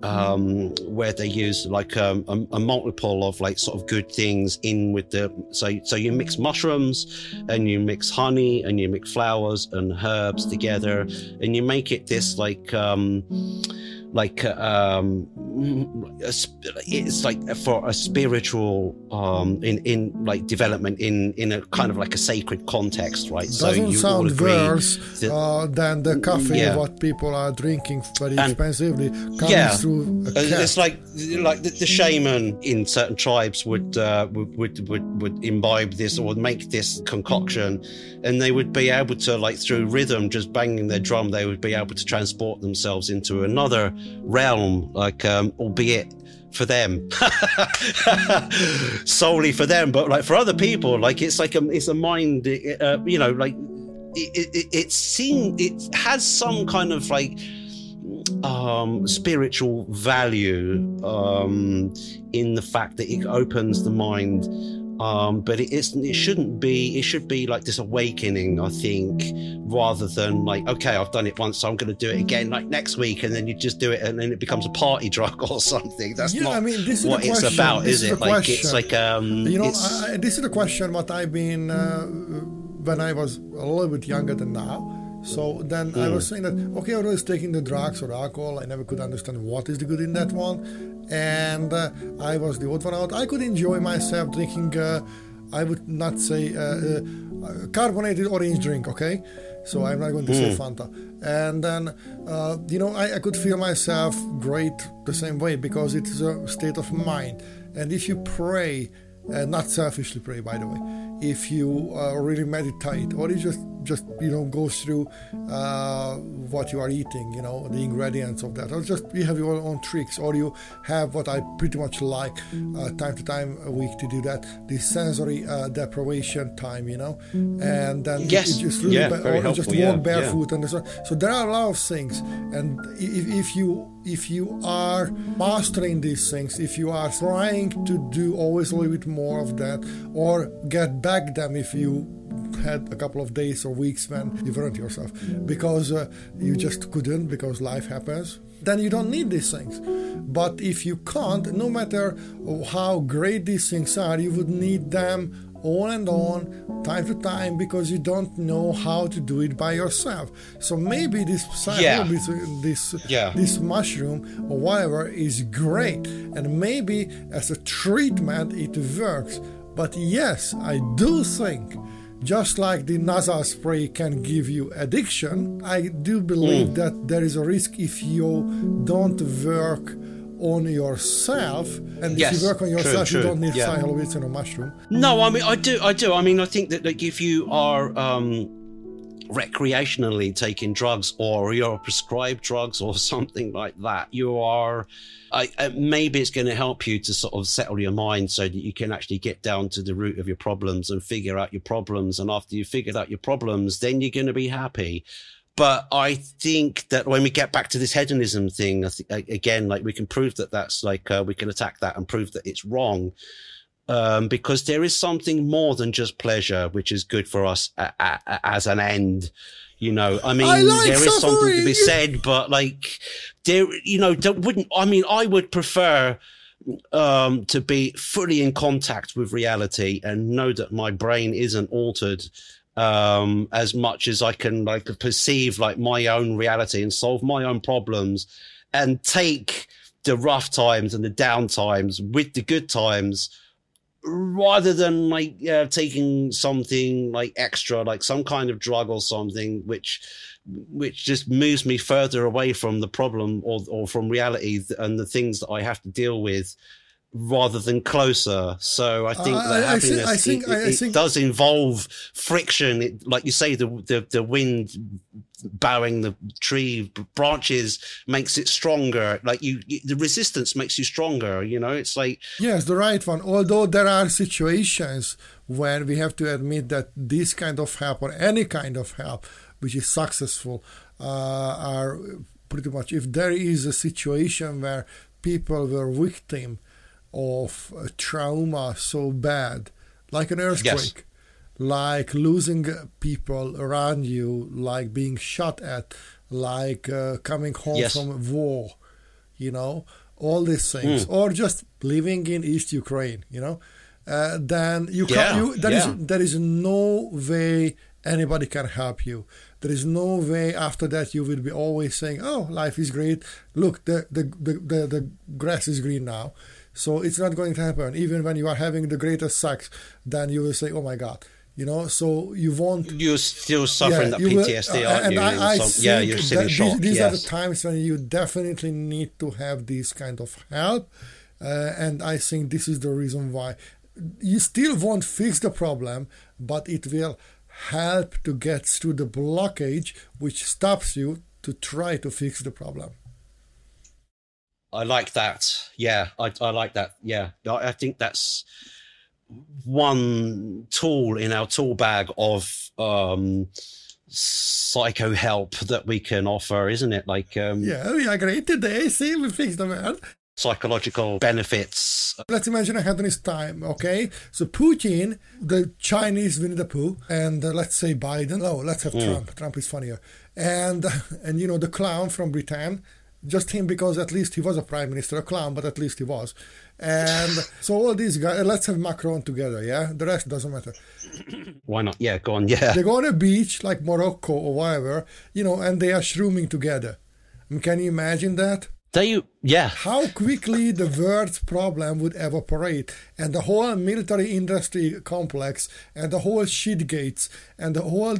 um, where they use like um, a, a multiple of like sort of good things in with the so so you mix mushrooms and you mix honey and you mix flowers and herbs together and you make it this like um like um a it's like for a spiritual um in in like development in in a kind of like a sacred context right Doesn't you sound worse that- uh, than the coffee Yeah. what people are drinking very And- expensively yeah. through a Uh. It's like like the, the shaman in certain tribes would, uh, would would would would imbibe this or make this concoction, and they would be able to like through rhythm, just banging their drum, they would be able to transport themselves into another realm, like um, albeit for them solely for them but like for other people like it's like a it's a mind uh, you know like it, it, it, seems it has some kind of like um, spiritual value um, in the fact that it opens the mind. Um, but it isn't. It shouldn't be. It should be like this awakening, I think, rather than like, okay, I've done it once, so I'm going to do it again, like next week, and then you just do it, and then it becomes a party drug or something. That's Yeah, not I mean, this is what it's about, This is is it? Like it's like um, you know, I, this is the question what I've been uh, when I was a little bit younger than now. So then I Mm. was saying that okay, I was taking the drugs or alcohol. I never could understand what is the good in that one, and uh, I was the odd one out. I could enjoy myself drinking. Uh, I would not say uh, uh, carbonated orange drink, okay? So I'm not going to say Fanta. And then, uh, you know, I, I could feel myself great the same way because it is a state of mind. And if you pray, uh, not selfishly pray, by the way, if you uh, really meditate or you just just you know go through uh, what you are eating, you know the ingredients of that, or just you have your own tricks, or you have what I pretty much like uh, time to time a week to do that, the sensory uh, deprivation time, you know, and then you- Yes. you just really Yeah, ba- very or you just helpful, yeah, walk yeah. barefoot and so, so there are a lot of things, and if, if you if you are mastering these things, if you are trying to do always a little bit more of that, or get back them if you had a couple of days or weeks when you weren't yourself. Because uh, you just couldn't because life happens. Then you don't need these things. But if you can't no matter how great these things are you would need them on and on time to time because you don't know how to do it by yourself. So maybe this Yeah. this this, Yeah. this mushroom or whatever is great. And maybe as a treatment it works. But yes i do think just like the nasal spray can give you addiction i do believe that there is a risk if you don't work on yourself. And Yes, if you work on true, yourself you don't need yeah. psilocybin or mushroom. No, I mean I do, I do. I mean I think that like if you are um, recreationally taking drugs or you're prescribed drugs or something like that, you are. I, uh, maybe it's going to help you to sort of settle your mind so that you can actually get down to the root of your problems and figure out your problems. And after you've figured out your problems, then you're going to be happy. But I think that when we get back to this hedonism thing, I think, again, like we can prove that that's like uh, we can attack that and prove that it's wrong um, because there is something more than just pleasure, which is good for us a, a, a- as an end. You know, I mean, I like there is something to be said, but like, there, you know, wouldn't. I mean, I would prefer um, to be fully in contact with reality and know that my brain isn't altered um, as much as I can like perceive like my own reality and solve my own problems and take the rough times and the down times with the good times rather than like uh, taking something like extra like some kind of drug or something which which just moves me further away from the problem or or from reality and the things that I have to deal with rather than closer. So i think I- that I- think- happiness I think- it, I- I it think- does involve friction. It, like you say the, the the wind bowing the tree branches makes it stronger. Like you, you the resistance makes you stronger you know? It's like Yes, the right one. Although there are situations when we have to admit that this kind of help or any kind of help which is successful uh, are pretty much if there is a situation where people were victim of trauma so bad like an earthquake like losing people around you like being shot at like uh, coming home Yes. from war you know all these things. Hmm. or just living in east ukraine you know? Uh, then you Yeah, can you there is yeah. there is no way anybody can help you. There is no way after that you will be always saying oh life is great. Look the the the, the, the grass is green now so it's not going to happen even when you are having the greatest sex then you will say oh my god you know so you won't you're still suffering you will- PTSD, uh, and you? I, I some- yeah, think you're still in that shock. These, these are the times when you definitely need to have this kind of help, uh, and I think this is the reason why you still won't fix the problem, but it will help to get through the blockage which stops you to try to fix the problem. I like that. Yeah, I, I like that. Yeah, I, I think that's one tool in our tool bag of um, psycho help that we can offer, isn't it? Like um, Yeah, we are great today. See, we fixed the world. psychological benefits. Let's imagine a hedonist time, okay? So Putin, the Chinese Winnie the Pooh, and uh, let's say Biden. Oh, let's have Trump. Trump is funnier. And and you know the clown from Britain, just him because at least he was a prime minister, a clown, but at least he was. And so all these guys, let's have Macron together, yeah. The rest doesn't matter. Why not? Yeah, go on. Yeah, They go on a beach like Morocco or whatever, you know, and they are shrooming together. I mean, can you imagine that? They, yeah, how quickly the world's problem would evaporate and the whole military industry complex and the whole shit gates and the whole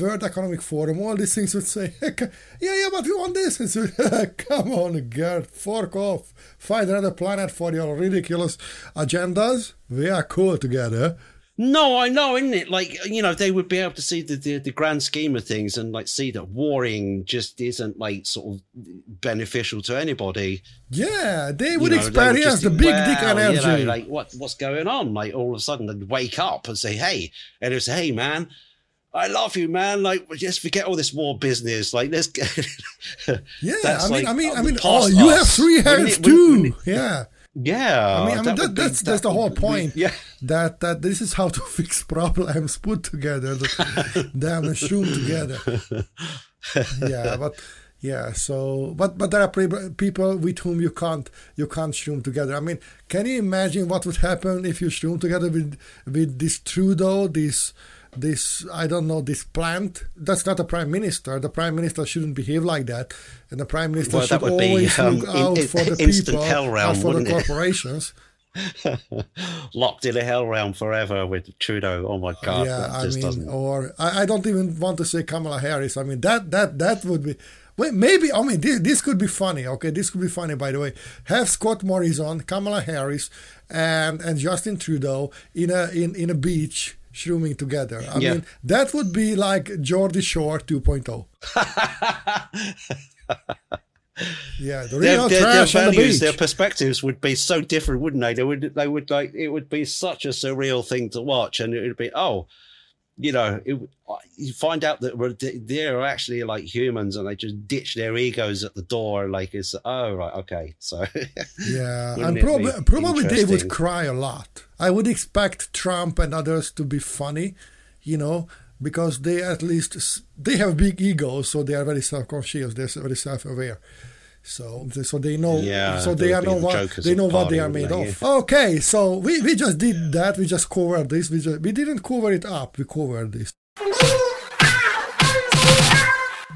world economic forum all these things would say yeah yeah but we want this. And so, come on Gert fork off. Find another planet for your ridiculous agendas. We are cool together No, I know, isn't it? Like, you know, they would be able to see the, the, the grand scheme of things and like see that warring just isn't like sort of beneficial to anybody. yeah they You would know, they experience just the think, big dick "Wow," energy You know, like what what's going on? Like all of a sudden they'd wake up and say, Hey, and they would say, Hey man, I love you, man. Like just forget all this war business. Like let's get yeah I mean like, I mean I mean past oh you have three hands too wouldn't yeah Yeah. I mean, I mean that that, that's that that's the whole would be- point. Yeah. That that this is how to fix problems put together. The damn mushroom together. yeah, but yeah. So, but but there are pre- people with whom you can't you can't shroom together. I mean, can you imagine what would happen if you shroom together with with this Trudeau, this this I don't know this plant. That's not a prime minister. The prime minister shouldn't behave like that, and the prime minister Well, should would be, always um, look out in- for the people, hell round, for the corporations. Locked in a hell realm forever with Trudeau. Oh my god. yeah, I mean, doesn't or I, I don't even want to say Kamala Harris. I mean, that that that would be. Wait, maybe I mean this, this could be funny. Okay, this could be funny. By the way, have Scott Morrison, Kamala Harris, and and Justin Trudeau in a in in a beach shrooming together. I Yeah. mean, that would be like Geordie Shore oh. 2.0. yeah, the their, real their, their trash on the values, beach. their perspectives would be so different, wouldn't they? They would, they would like, it would be such a surreal thing to watch, and it would be, oh, you know, it, you find out that we're- they're actually like humans, and they just ditch their egos at the door. Like it's, oh right, okay, so Yeah, and prob- probably they would cry a lot. I would expect Trump and others to be funny, you know, because they at least they have big egos, so they are very self-conscious. They're very self-aware. So, so they know. Yeah, so they are know what they know what they are made of. Okay, so we, we just did that. We just covered this. We just, we didn't cover it up. We covered this.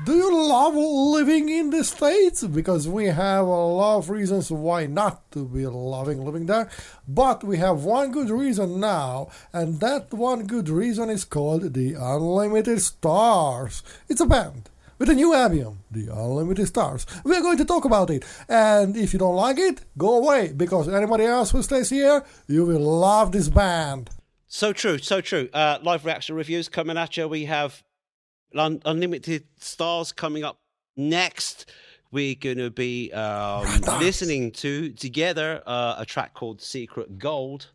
Do you love living in the States? Because we have a lot of reasons why not to be loving living there. But we have one good reason now, and that one good reason is called the Unlimited Stars. It's a band with a new album, The Unlimited Stars. We're going to talk about it. And if you don't like it, go away, because anybody else who stays here, you will love this band. So true, so true. Uh, live reaction reviews coming at you. We have Un- Unlimited Stars coming up next. We're going to be um, listening to together uh, a track called Secret Gold.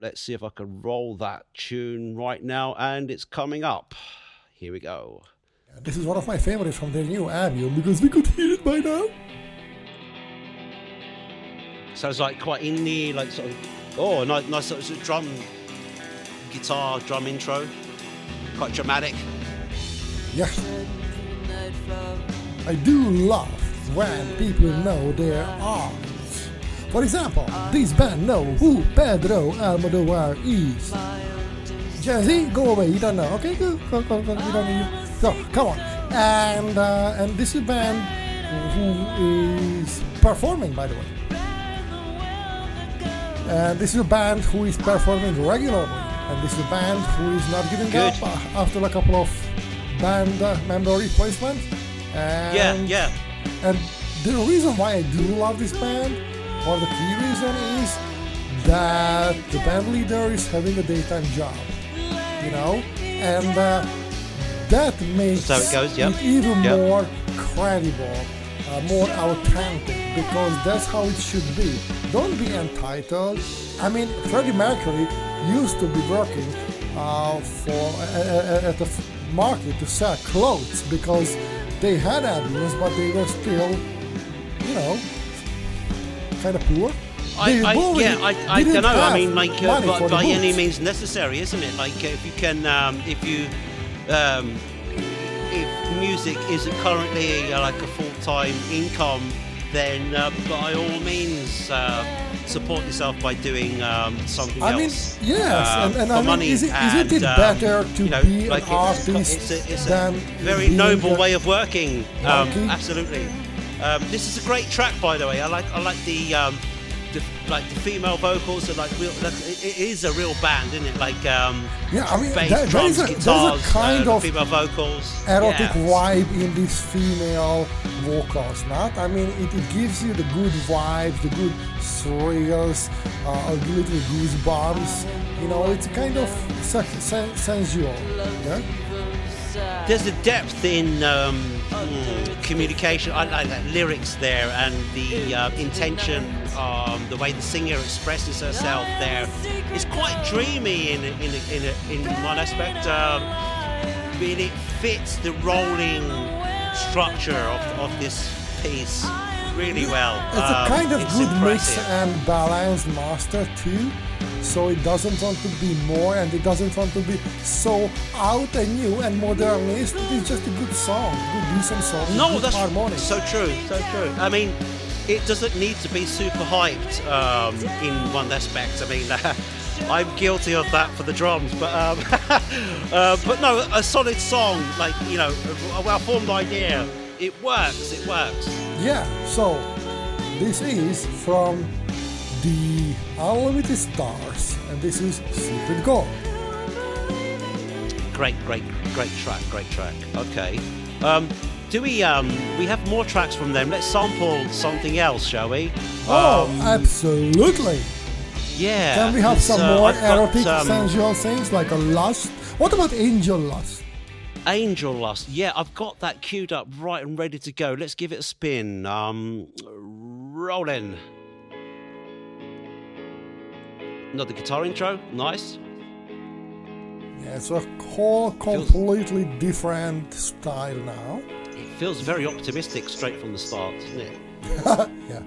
Let's see if I can roll that tune right now, and it's coming up. Here we go. This is one of my favorites from their new album, because we could hear it by now. Sounds like quite indie, like sort of oh, nice, nice sort of drum, guitar, drum intro, quite dramatic. Yeah. I do love when people know their arts. For example, this band know who Pedro Almodovar is. Jazzy, go away, you don't know. Okay, go, go, go, go, you don't need So, come on. And, uh, and this is a band who is performing, by the way. And this is a band who is performing regularly. And this is a band who is not giving Good. up uh, after a couple of band uh, member replacements. And, Yeah, yeah. And the reason why I do love this band, or the key reason, is that the band leader is having a daytime job. You know? And uh, that makes So it goes, yep. it even Yep. more credible, uh, more authentic, because that's how it should be. Don't be entitled. I mean, Freddie Mercury used to be working uh, for at the market to sell clothes because they had albums, but they were still, you know, kind of poor. I, I, yeah, I, I don't know. I mean, like, uh, by, by any means necessary, isn't it? Like, uh, if you can, um, if you, um, if music isn't currently uh, like a full-time income, then uh, by all means uh, support yourself by doing um, something I mean, else. yes, uh, and, and I mean, money. is it, and, isn't it um, better to you know, be like an it's, artist it's a, it's a than very noble way of working. Um, absolutely. Um, this is a great track, by the way. I like I like the um, the, like the female vocals are like real. Like, it, it is a real band, isn't it? Like um, Yeah, I mean, bass, there drums, is a- there's a guitars, kind uh, of female vocals, erotic Yeah. vibe in these female vocals, not? I mean, it, it gives you the good vibes, the good thrills, uh, a little goosebumps. You know, it's kind of se- sen- sensual. Yeah? There's a depth in um, mm, communication. I like that lyrics there and the uh, intention, um, the way the singer expresses herself there. It's quite dreamy in in in, in, in one aspect. Um, but it fits the rolling structure of, of this piece really well. It's a Um, kind of it's good mix and balanced master too. So it doesn't want to be more and it doesn't want to be so out and new and modernist. It's just a good song, good decent song. No, that's harmonic. so true, so true. I mean, it doesn't need to be super hyped um, in one aspect. I mean, I'm guilty of that for the drums, but um, uh, but no, a solid song, like you know, a well-formed idea. It works. It works. Yeah, so this is from the Unlimited Stars, and this is Secret Gold. Great, great, great track. Great track. Okay. Um, do we um, we have more tracks from them? Let's sample something else, shall we? Oh, Um, absolutely! yeah. Can we have some uh, more I've got, erotic, um, sensual things like a lust? What about angel lust? Angel Lust. Yeah, I've got that queued up right and ready to go. Let's give it a spin. Um, rolling. Another guitar intro. Nice. Yeah, it's a whole completely different style now. It feels very optimistic straight from the start, doesn't it? Yeah.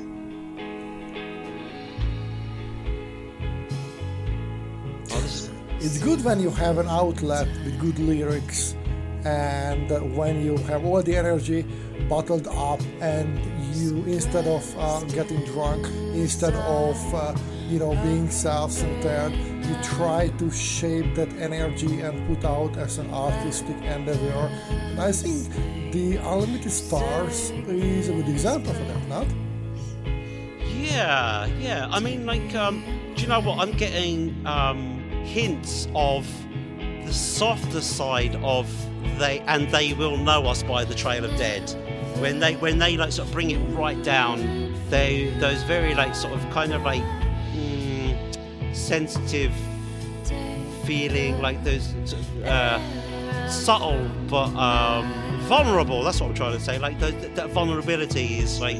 Oh, It's good when you have an outlet with good lyrics and when you have all the energy bottled up and you instead of uh, getting drunk instead of uh, you know being self-centered you try to shape that energy and put out as an artistic endeavor and i think the unlimited stars is a good example for that not yeah, yeah. I mean, like, um, do you know what? I'm getting um, hints of the softer side of they, and they will know us by the Trail of Dead. When they, when they like sort of bring it right down, they those very like sort of kind of like mm, sensitive feeling, like those uh, subtle but um, vulnerable. That's what I'm trying to say. Like the, that vulnerability is like.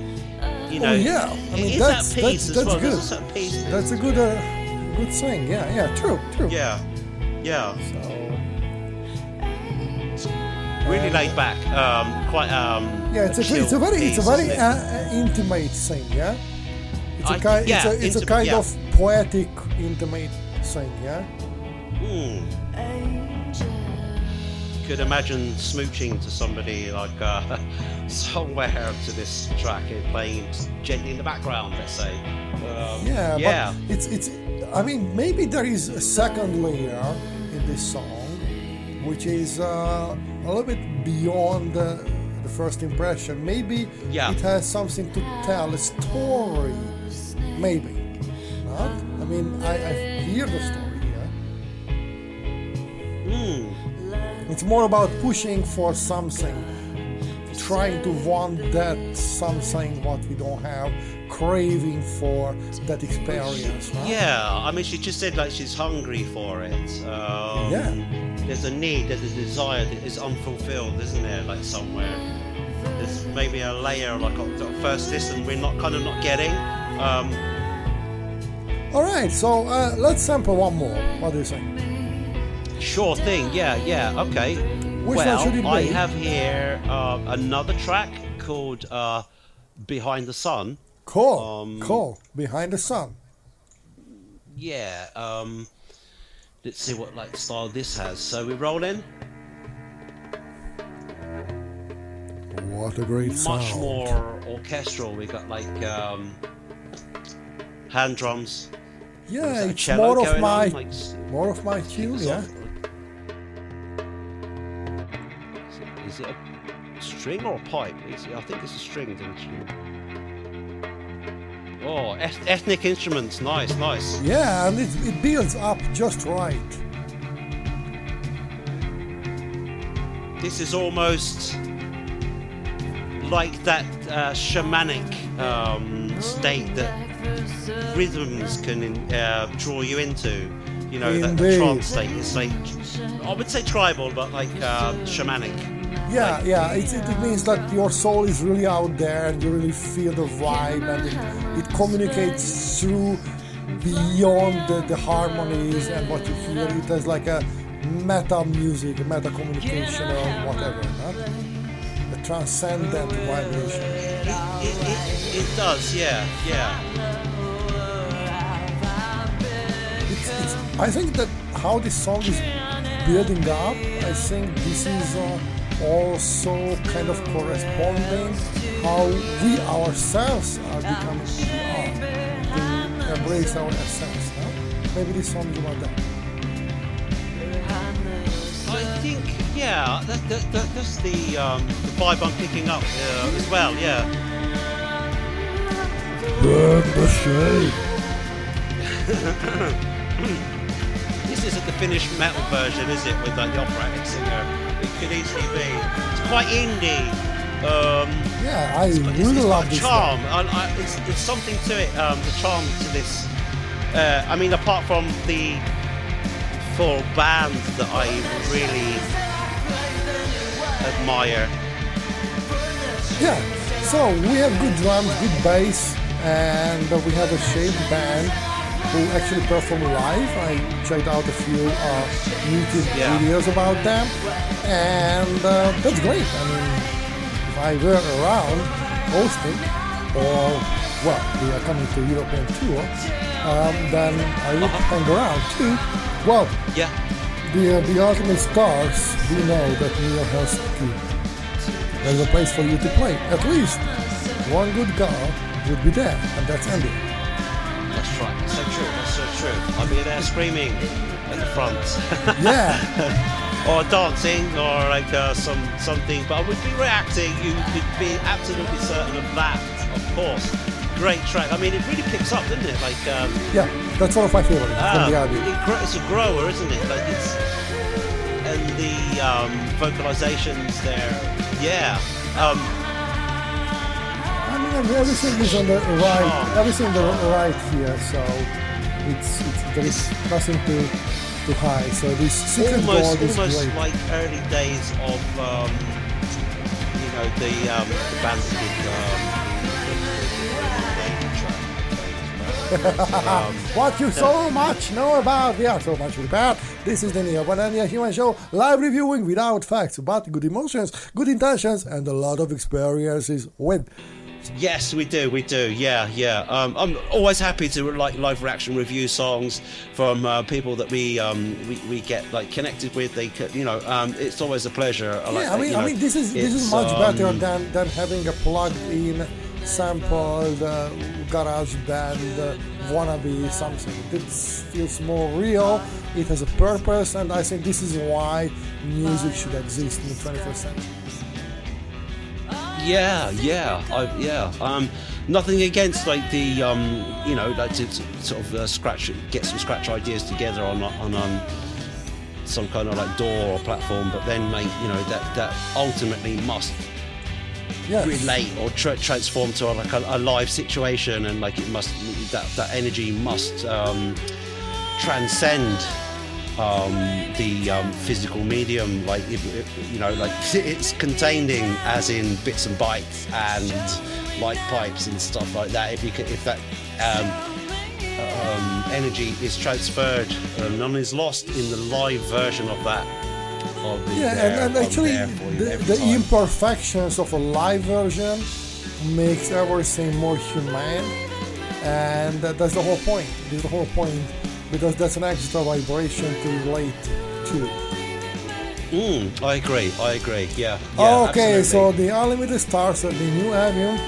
You know, oh yeah i mean that's that that's, that's well. good There's a certain that's a good uh, good thing yeah yeah true true Yeah, yeah. so Really laid back. Um, quite. Um, Yeah, it's a, it's a very it's a very uh, intimate thing. Yeah, it's a kind yeah, it's a, it's a kind yeah. of poetic, intimate thing. Yeah. Hmm. Could imagine smooching to somebody like uh, somewhere to this track, it playing gently in the background. Let's say. Um, Yeah, Yeah. but it's it's. I mean, maybe there is a second layer in this song, which is uh, a little bit beyond the, the first impression. Maybe Yeah. it has something to tell, a story. Maybe. Not? I mean, I, I hear the story here. Hmm. It's more about pushing for something, trying to want that something what we don't have, craving for that experience. huh? Yeah, I mean, she just said like she's hungry for it. Um, Yeah. There's a need, there's a desire that is unfulfilled, isn't there? Like somewhere. There's maybe a layer like on first listen we're not kind of not getting. Um, All right, so uh, let's sample one more. What do you think? sure thing. Yeah, yeah. Okay. Which one well, I have here uh, another track called uh, "Behind the Sun." Cool, Um, cool. Behind the sun. Yeah. Um, let's see what like style this has. So we roll in. What a great sound. much more orchestral. We got like um, hand drums. Yeah, it's more of my on? Like, more of my tune. Yeah. Is it a string or a pipe? It's, I think it's a string, don't instrument. Oh, eth- ethnic instruments. Nice, nice. Yeah, and it, it builds up just right. This is almost like that uh, shamanic um, state that rhythms can uh, draw you into. You know, that the trance state is like, I would say tribal, but like uh, shamanic. Yeah, yeah, it, it, means that your soul is really out there and you really feel the vibe and it, it communicates through beyond the, the harmonies and what you hear. It has like a meta music, a meta communication or whatever, huh? a transcendent vibration. It, it, it, it does, yeah, yeah. It's, it's, I think that how this song is building up, I think this is uh, also kind of corresponding how we ourselves are becoming who we are, to embrace our essence. Huh? Maybe this song is about that. I think, yeah, that, that, that, that's the, um, the vibe I'm picking up uh, as well, yeah. Burn the shade. This isn't the finished metal version, is it, with like the operatic singer? Could easily be. It's quite indie. Um, Yeah, I it's, really it's love got this. charm. Song. I, it's, it's something to it. Um, the charm to this. Uh, I mean, apart from the four bands that I really admire. Yeah, so we have good drums, good bass, and we have a shaved band who actually perform live. I checked out a few uh, YouTube Yeah. videos about them, and uh, that's great. I mean, if I were around hosting, or well, we are coming to European tour, um, then I would hang around too. Well, Yeah. the, uh, the ultimate stars, we know that New York has to. There's a place for you to play. At least one good girl would be there, and that's Andy. That's right. That's so true. That's so true. I'll be there screaming at the front. Yeah, or dancing or like uh, some something. But I would be reacting. You could be absolutely certain of that of course. Great track. I mean it really picks up doesn't it? Like um, yeah, that's one of my favorites ah, from the it, it's a grower isn't it? Like it's and the um, vocalizations there. Yeah. Um, I everything is on the right, everything on the right here, so it's, it's there is nothing to to hide. So this secret almost gold is almost great. like early days of um, you know the um, the band did um, What you so much know about? Yeah, so much about. This is the Neoborn and Andia Human Show, live reviewing without facts, but good emotions, good intentions, and a lot of experiences with. Yes, we do. We do. Yeah, yeah. Um, I'm always happy to like live reaction review songs from uh, people that we, um, we we get like connected with. They, you know, um, it's always a pleasure. I like Yeah, I mean, you I mean, this is this is much better um, than than having a plugged-in, sampled uh, garage band uh, wannabe something. This feels more real. It has a purpose, and I think this is why music should exist in the 21st century. Yeah, yeah, I, yeah. Um, nothing against like the um, you know, like to, to sort of uh, scratch, get some scratch ideas together on on um, some kind of like DAW or platform, but then like you know that that ultimately must Yes. relate or tra- transform to like a, a live situation, and like it must that that energy must um, transcend um, the um, physical medium. Like if, if, you know, like it's containing as in bits and bytes and light pipes and stuff like that. If you can, if that um, um, energy is transferred and none is lost in the live version of that. Yeah, there, and, and actually, there for you the, the imperfections of a live version makes everything more humane, and that, that's the whole point. That's the whole point because that's an extra vibration to relate to. Mm, I agree. I agree. Yeah. yeah okay, so absolutely. the Unlimited Stars, the new album,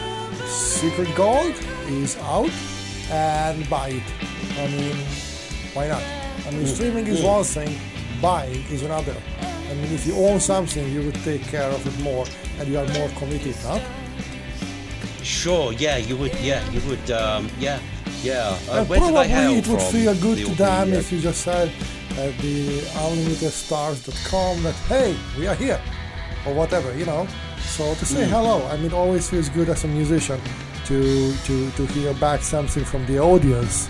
Secret Gold, is out, and buy it. I mean, why not? I mean, streaming is one thing, buying is another. I mean, if you own something, you would take care of it more, and you are more committed, not? Sure, yeah, you would, yeah, you would, um, yeah, yeah. Uh, And where did I hail probably it would feel good to them the, uh, if you just said at the unlimitedstars.com that hey, we are here, or whatever, you know. So to say hello, I mean, always feels good as a musician to to to hear back something from the audience.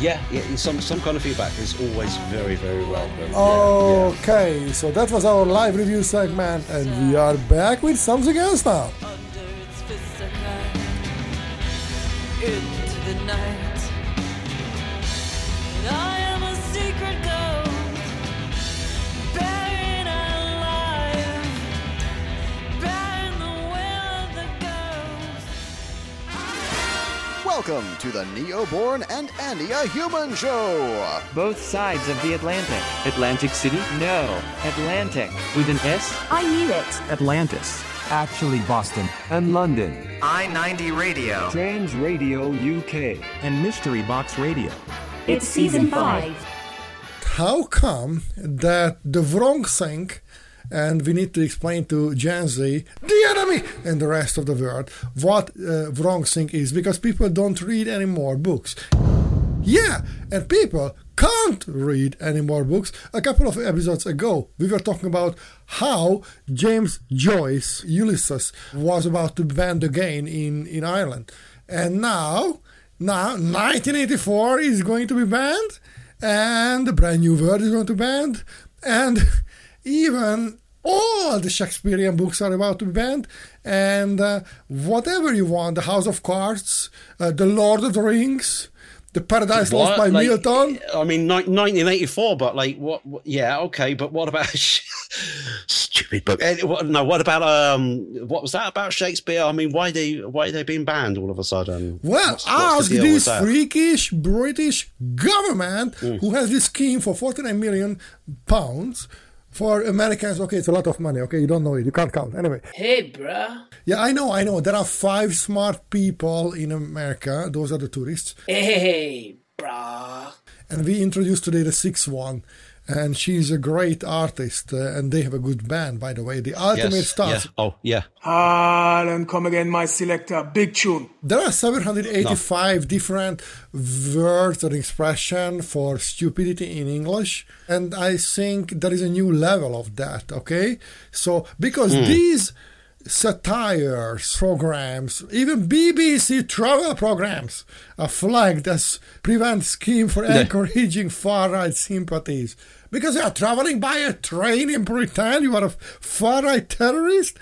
Yeah, yeah, some some kind of feedback is always very, very welcome. Oh. Yeah, yeah. Okay, so that was our live review segment, and we are back with something else now. Into the night. And I am a secret ghost, buried alive, buried the well of the ghost. Welcome to the Neoborn and Andia Human Show. Both sides of the Atlantic. Atlantic City No, Atlantic. with an S I knew it. Atlantis. Actually, Boston. and London. I 90 Radio. Trans Radio UK. And Mystery Box Radio. It's season five. How come that the wrong thing, and we need to explain to Gen Z, the enemy, and the rest of the world, what uh, wrong thing is? Because people don't read any more books. Yeah, and people can't read any more books. A couple of episodes ago, we were talking about how James Joyce, Ulysses, was about to be banned again in, in Ireland. And now, now 1984 is going to be banned, and the Brave New World is going to be banned, and even all the Shakespearean books are about to be banned, and uh, whatever you want, the House of Cards, uh, the Lord of the Rings, the Paradise Lost by What? Like, Milton. I mean, ni- 1984, but like, what, what? Yeah, okay, but what about stupid book? Eh, what, no, what about um? What was that about Shakespeare? I mean, why they why they been banned all of a sudden? Well, What's- what's ask the deal with this freakish British government Mm. who has this scheme for 49 million pounds for Americans. Okay, it's a lot of money. Okay, you don't know it. You can't count. Anyway. Hey, bruh. Yeah, I know, I know. There are five smart people in America. Those are the tourists. Hey, bruh. And we introduced today the sixth one. And she's a great artist. Uh, and they have a good band, by the way. The Ultimate Yes, Stars. yeah. Oh, yeah. Harlem, come again, my selector. Big tune. There are 785 different words or expression for stupidity in English, and I think there is a new level of that. Okay, so because these satires programs, even BBC travel programs, are flagged as prevent scheme for encouraging far right sympathies. Because you are traveling by a train in Britain, you are a far right terrorist.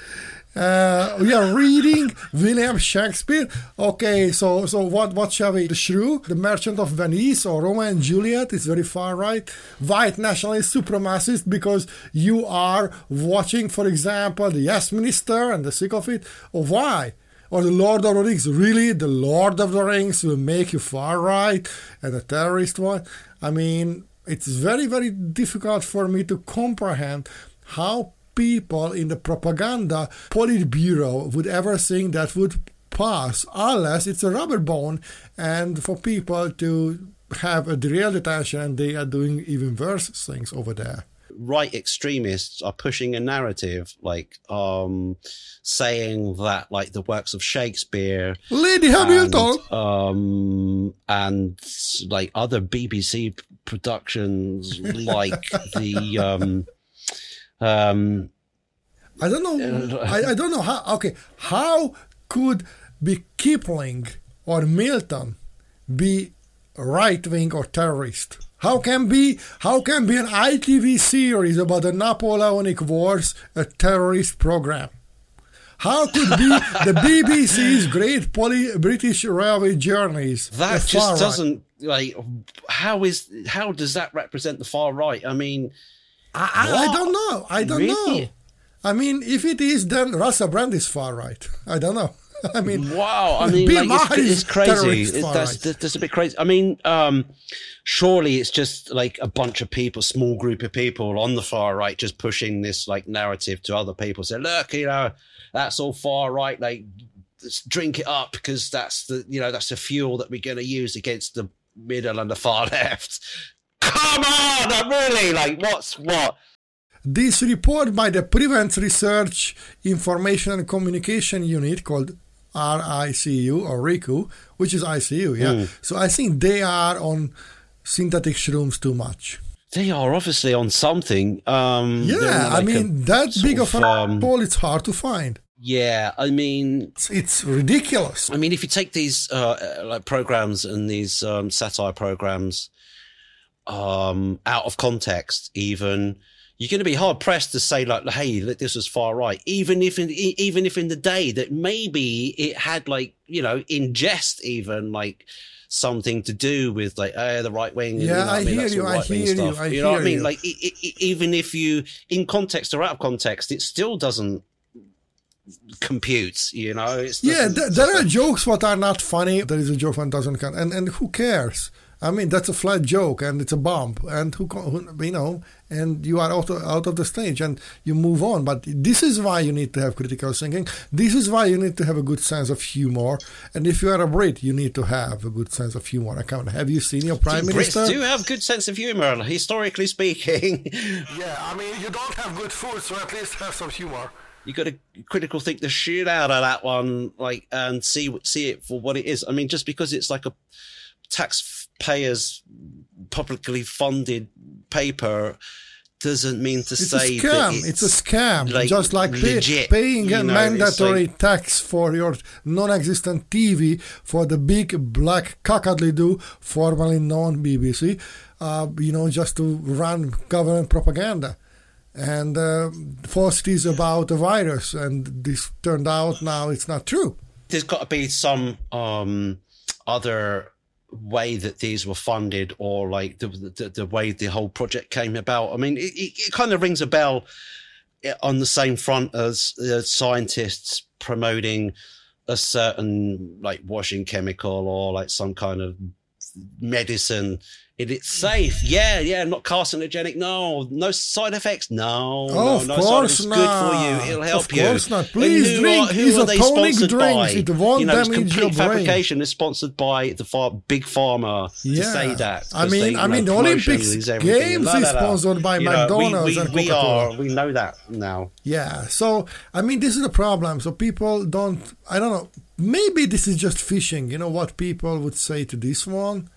Uh, we are reading William Shakespeare. Okay, so so what what shall we? The Shrew, The Merchant of Venice, or Romeo and Juliet is very far right. White nationalist supremacist because you are watching, for example, the Yes Minister and the Thick of It. Or why? Or the Lord of the Rings. Really, the Lord of the Rings will make you far right and a terrorist one. I mean, it's very very difficult for me to comprehend how people in the propaganda politburo would ever think that would pass unless it's a rubber bone and for people to have a real detention and they are doing even worse things over there right extremists are pushing a narrative like um saying that like the works of shakespeare lady hamilton! and, um and like other bbc productions like the um um i don't know. I, I don't know how okay how could be kipling or milton be right wing or terrorist how can be how can be an ITV series about the Napoleonic Wars a terrorist program? How could be the BBC's Great Poly- British Railway Journeys? that just right? doesn't like how is how does that represent the far right i mean I, I, I don't know. I don't Really? know. I mean, if it is, then Russell Brand is far right. I don't know. I mean, Wow, I mean, like, it's, is it's crazy. It- that's, right. that's a bit crazy. I mean, um, surely it's just like a bunch of people, small group of people on the far right, just pushing this like narrative to other people. Say, look, you know, that's all far right. Like, let's drink it up because that's the you know that's the fuel that we're going to use against the middle and the far left. come on, like, really, like what's what? This report by the Prevent Research Information and Communication Unit called RICU or Riku, which is ICU, yeah. Mm. So I think they are on synthetic shrooms too much. They are obviously on something. Um, Yeah, on, I mean that big of an um, apple, it's hard to find. Yeah, I mean, It's, it's ridiculous. I mean, if you take these uh, uh, like programs and these um, satire programs um, out of context, even you're going to be hard pressed to say like, "Hey, that this was far right," even if in even if in the day that maybe it had like you know in jest even like something to do with like uh, the right wing. Yeah, you know I mean, hear that you, I hear you, stuff. I You know what I mean? you. Like e- e- even if you in context or out of context, it still doesn't compute. You know, it's Yeah, doesn't- there are jokes what are not funny. There is a joke one doesn't count, and and who cares? I mean, that's a flat joke, and it's a bump, and who, who you know, and you are out of, out of the stage, and you move on. But this is why you need to have critical thinking. This is why you need to have a good sense of humor. And if you are a Brit, you need to have a good sense of humor. I can't. Have you seen your prime minister? Brits do have good sense of humour, historically speaking. Yeah, I mean, you don't have good food, so at least have some humor. you got to critical think the shit out of that one, like, and see see it for what it is. I mean, just because it's like a taxpayers publicly funded paper doesn't mean to It's say a scam. It's, a scam. like, Just like pay, paying a know, mandatory like- tax for your non-existent TV for the big black cockadoo, formerly known BBC, uh, you know, just to run government propaganda. And uh, falsities about the virus, and this turned out now it's not true. there's got to be some um other way that these were funded or like the the, the way the whole project came about. I mean it, it, kind of rings a bell eh, on the same front as the scientists promoting a certain like washing chemical or like some kind of medicine it, it's safe yeah yeah not carcinogenic no no side effects no Oh, no, of no side course effects good for you not. it'll help Of you course not. And Please who drink are, who are they sponsored drinks. by? It won't you know, damage complete your brain. fabrication is sponsored by the far, big pharma to say that. I mean- they, I mean, know, the Olympics is. Games is sponsored by You know, we- McDonald's we, and we Coca-Cola. are. We know that now. Yeah. So I mean, this is the problem. So people don't. I don't know. Maybe this is just fishing. You know what people would say to this one,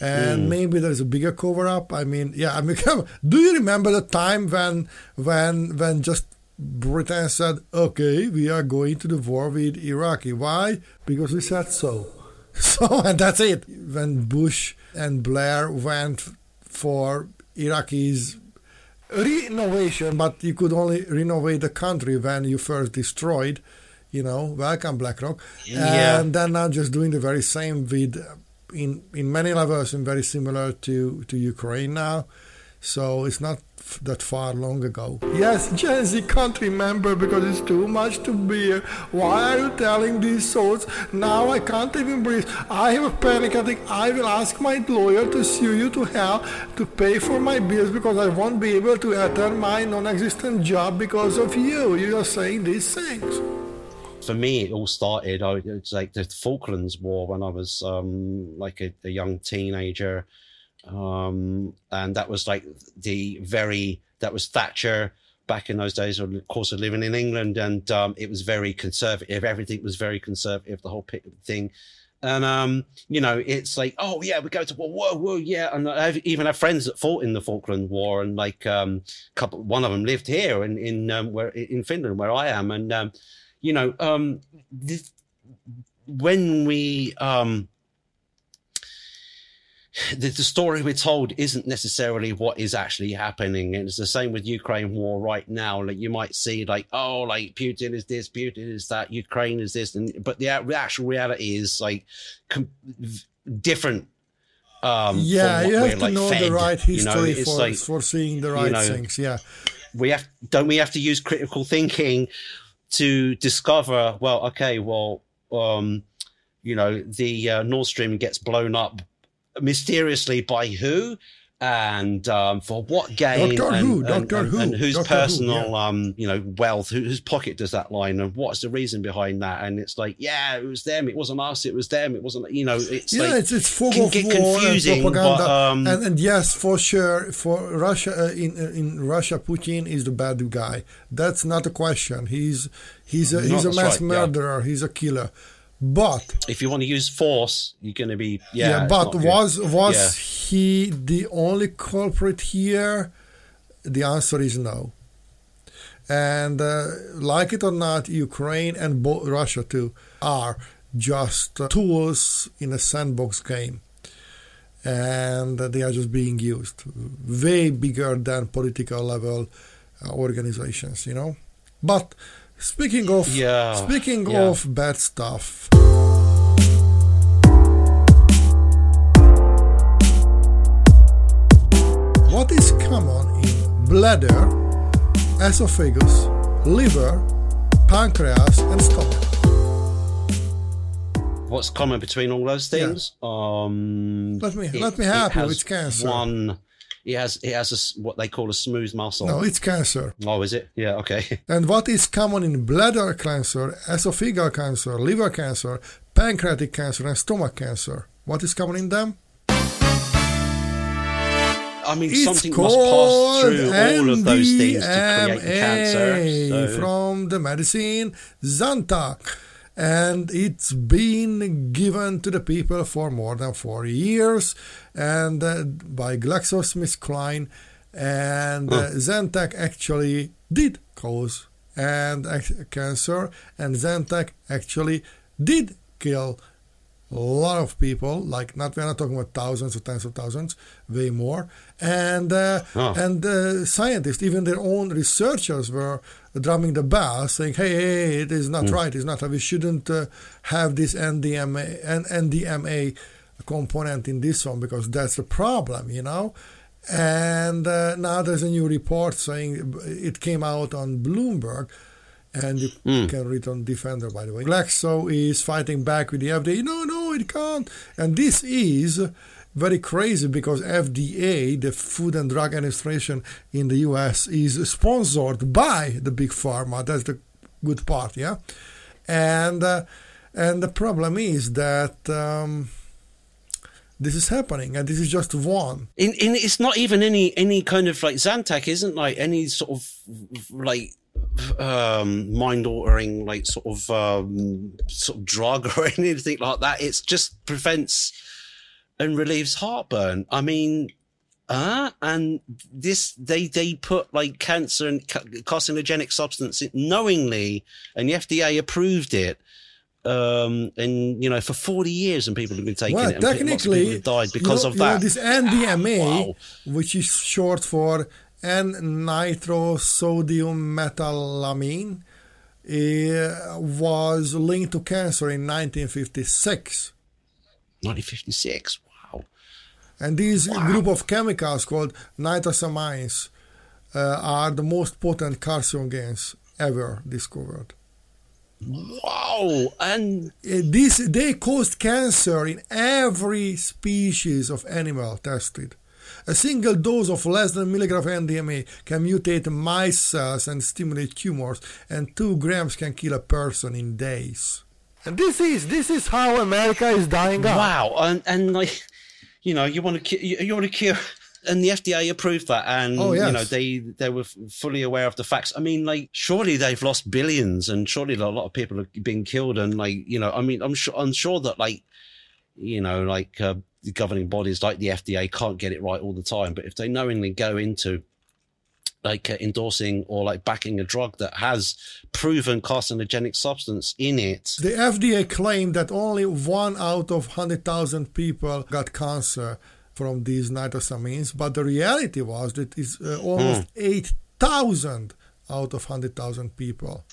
and Mm. maybe there's a bigger cover up. I mean, yeah. I mean, do you remember the time when when when just Britain said, "Okay, we are going to the war with Iraqi"? Why? Because we said so. So and that's it. When Bush and Blair went for Iraqis renovation, but you could only renovate the country when you first destroyed. You know, welcome BlackRock, Yeah. and then now just doing the very same with, in in many levels, and very similar to to Ukraine now. So it's not f- that far long ago. Yes, Gen Z can't remember because it's too much to bear. Why are you telling these souls? Now I can't even breathe. I have a panic attack. I will ask my lawyer to sue you to hell to pay for my bills because I won't be able to attend my non-existent job because of you. You are saying these things. For me, it all started. I it's like the Falklands War when I was um, like a, a young teenager, um, and that was like the very that was Thatcher back in those days. Of course, of living in England, and um, it was very conservative. Everything was very conservative. The whole thing. And um, you know, it's like, oh yeah, we go to war, whoa, whoa, yeah. And I even have friends that fought in the Falkland War, and like um, couple, one of them lived here in in um, where in Finland, where I am, and um, you know, um, this, when we um, the, the story we're told isn't necessarily what is actually happening. And it's the same with Ukraine war right now. Like you might see like, oh, like Putin is this, Putin is that, Ukraine is this. And, but the, actual reality is like com- different. Um, yeah, you have to like, know the fed, right you know? history for like, for seeing the you right know, things. Yeah. we have don't we have to use critical thinking to discover well okay well um you know the uh, nord stream gets blown up mysteriously by who and um, for what gain Doctor and, Who, and- Doctor and- Who, and whose Doctor Who, personal yeah. um you know wealth who, whose pocket does that line and what's the reason behind that and it's like yeah it was them it wasn't us it was them it wasn't you know it's yeah, like it's it's can of war confusing, and propaganda, but, um, and, and yes, for sure, for Russia uh, in in Russia, Putin is the bad guy. That's not a question. He's he's a he's a mass right, yeah. murderer. He's a killer. But if you want to use force you're going to be yeah, yeah, but was was Yeah. he the only culprit here? The answer is no. And uh, like it or not, Ukraine and bo- Russia too are just uh, tools in a sandbox game, and they are just being used way bigger than political level uh, organizations, you know. But speaking of Yeah, speaking yeah. of bad stuff. What is common in bladder, esophagus, liver, pancreas, and stomach? what's common between all those things um Let me- let me it help you, it's cancer. one it has he has a what they call a smooth muscle No, it's cancer. oh is it yeah okay And what is common in bladder cancer, esophageal cancer, liver cancer, pancreatic cancer, and stomach cancer? What is common in them? I mean, It's something must pass through all of those things to create cancer. So, from the medicine Zantac. And it's been given to the people for more than four years. And uh, by GlaxoSmithKline. And uh, Zantac actually did cause and ac- cancer, and Zantac actually did kill a lot of people. Like not we're not talking about thousands or tens of thousands, way more. And uh, Oh. and uh, scientists, even their own researchers, were drumming the bell, saying, "Hey, hey, it is not right. It's not. We shouldn't uh, have this NDMA and NDMA component in this one because that's the problem, you know." And uh, now there's a new report saying it came out on Bloomberg, and you can read on Defender, by the way. Glaxo is fighting back with the FDA. No, no, it can't. And this is very crazy because FDA, the Food and Drug Administration in the US, is sponsored by the big pharma. That's the good part, yeah. And uh, and the problem is that. Um, this is happening, and this is just one. in, in, it's not even any any kind of like Zantac isn't like any sort of like um mind altering like sort of um sort of drug or anything like that. It just prevents and relieves heartburn. I mean uh and this they they put like cancer and carcinogenic substance knowingly and the fda approved it um and you know for 40 years and people have been taking Well, it and of people have died because you know, of you know, that. this NDMA, Wow. which is short for N-nitrosodium metallamine, eh, was linked to cancer in 1956. 1956 wow And this group of chemicals called nitrosamines uh, are the most potent carcinogens ever discovered. Wow! And Uh, this they caused cancer in every species of animal tested. A single dose of less than a milligram of NDMA can mutate mice cells and stimulate tumors, and two grams can kill a person in days. And this is this is how America is dying out. wow! And and like, you know, you want to you, you want to cure, and the FDA approved that, and Oh, you know they they were fully aware of the facts. I mean, like, surely they've lost billions, and surely a lot of people have been killed, and like, you know, I mean, I'm sure I'm sure that like, you know, like uh, the governing bodies like the FDA can't get it right all the time, but if they knowingly go into like uh, endorsing or like backing a drug that has proven carcinogenic substance in it The FDA claimed that only one out of 100,000 people got cancer from these nitrosamines, but the reality was that it's uh, almost 8,000 out of 100,000 people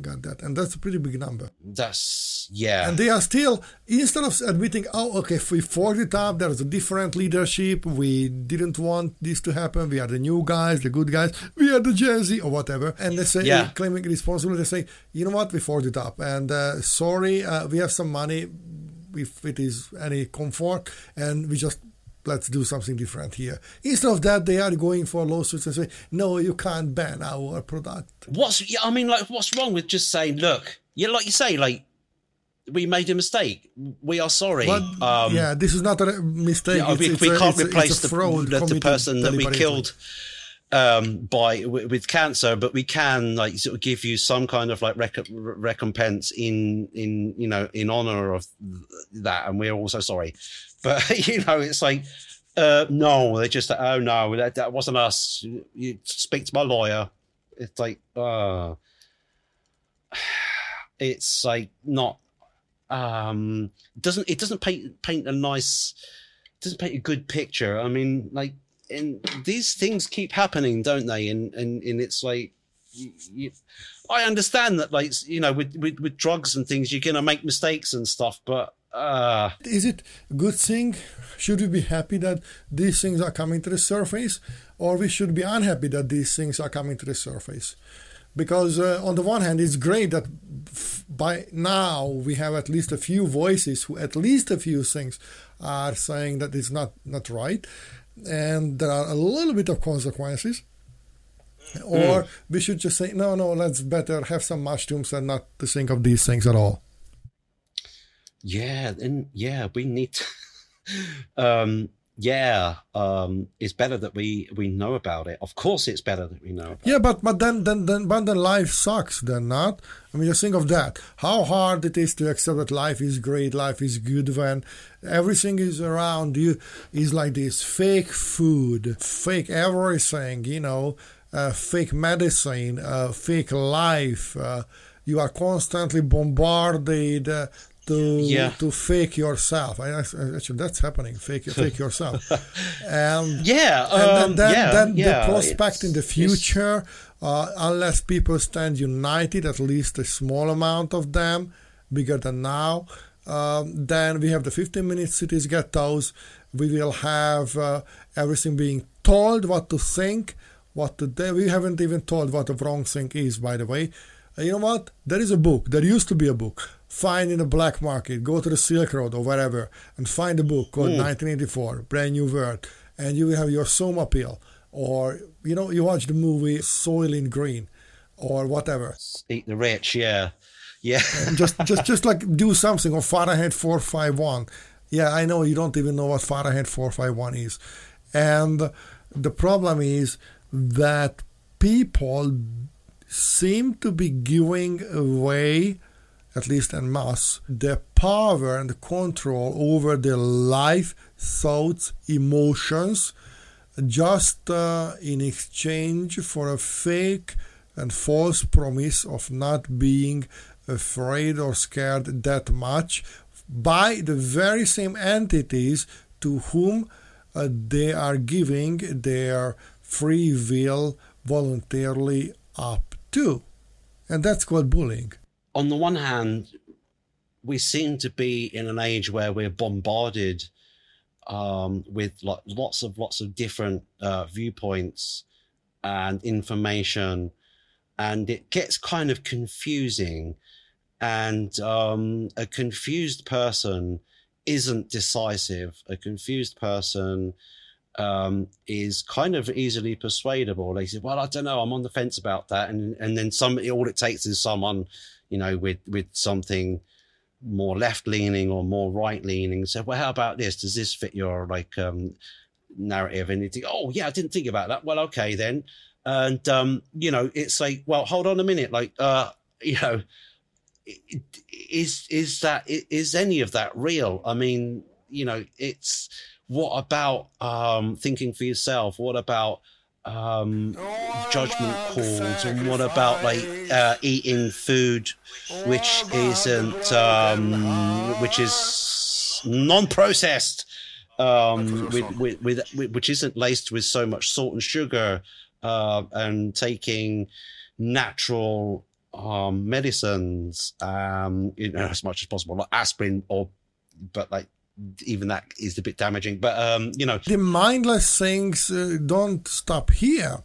got that. And that's a pretty big number. that's yeah And they are still, instead of admitting, oh, okay, if we forked it up, there's a different leadership, we didn't want this to happen, we are the new guys, the good guys, we are the Gen Z, or whatever. And they say, Yeah. claiming responsibility, they say, you know what, we forked it up. And uh, sorry, uh, we have some money, if it is any comfort, and we just let's do something different here. Instead of that, they are going for lawsuits and say, no, you can't ban our product. What's yeah? I mean, like, what's wrong with just saying, look, yeah, like you say, like we made a mistake. We are sorry. But um, yeah, this is not a mistake. Yeah, It's- we, it's we a- can't it's it's replace a the, fraud the, the person that we killed um, by with, with cancer, but we can like sort of give you some kind of like rec- recompense in in you know in honor of that, and we're also sorry. But you know, it's like uh, no, they're just like, oh no, that, that wasn't us. You, speak to my lawyer. It's like uh it's like not um doesn't it doesn't paint paint a nice doesn't paint a good picture i mean like and these things keep happening don't they and and, and it's like you, you, i understand that like you know with, with with drugs and things you're gonna make mistakes and stuff but uh Is it a good thing? Should we be happy that these things are coming to the surface, or we should be unhappy that these things are coming to the surface? Because uh, on the one hand, it's great that f- by now we have at least a few voices who, at least a few things, are saying that it's not not right, and there are a little bit of consequences. Or we should just say no, no. Let's better have some mushrooms and not to think of these things at all. Yeah and yeah we need to, um yeah um it's better that we we know about it of course it's better that we know Yeah, but but then then then but then life sucks. Then not. I mean, just think of that. How hard it is to accept that life is great, life is good when everything is around you is like this fake food, fake everything. You know, uh, fake medicine, uh, fake life. Uh, you are constantly bombarded. To, Yeah. to fake yourself. I, actually, that's happening. Fake, fake yourself. and Yeah, and then, um, yeah, then yeah, the prospect in the future, uh, unless people stand united, at least a small amount of them, bigger than now, um, then we have the 15 minute cities ghettos. We will have uh, everything being told what to think, what to do. We haven't even told what the wrong thing is, by the way. Uh, you know what? There is a book. There used to be a book. Find in the black market. Go to the Silk Road or wherever and find a book called 1984, Brave New World, and you will have your Soma pill. Or you know, you watch the movie Soylent Green, or whatever. eat the rich yeah yeah just just just like do something on Fahrenheit 451. Yeah, I know you don't even know what Fahrenheit 451 is. And the problem is that people seem to be giving away, at least en masse, the power and the control over their life, thoughts, emotions, just uh, in exchange for a fake and false promise of not being afraid or scared that much by the very same entities to whom uh, they are giving their free will voluntarily up to. And that's called bullying. on the one hand, we seem to be in an age where we're bombarded um, with like lots of lots of different uh, viewpoints and information, and it gets kind of confusing. And um, a confused person isn't decisive. A confused person um, is kind of easily persuadable. They say, "Well, I don't know. I'm on the fence about that," and and then some. All it takes is someone, you know, with with something more left leaning or more right leaning. Say, "Well, how about this? Does this fit your like um, narrative?" And you think, "Oh, yeah, I didn't think about that." Well, okay then. And um, you know, it's like, well, hold on a minute. Like, uh, you know, is is that is any of that real? I mean, you know, it's what about um, thinking for yourself? What about um, judgment calls? And what about like uh, eating food which isn't um, which is non-processed? Um, with, with, with, which isn't laced with so much salt and sugar, uh, and taking natural um, medicines, um, you know, as much as possible, like aspirin or, but like even that is a bit damaging. But um, you know, The mindless things uh, don't stop here.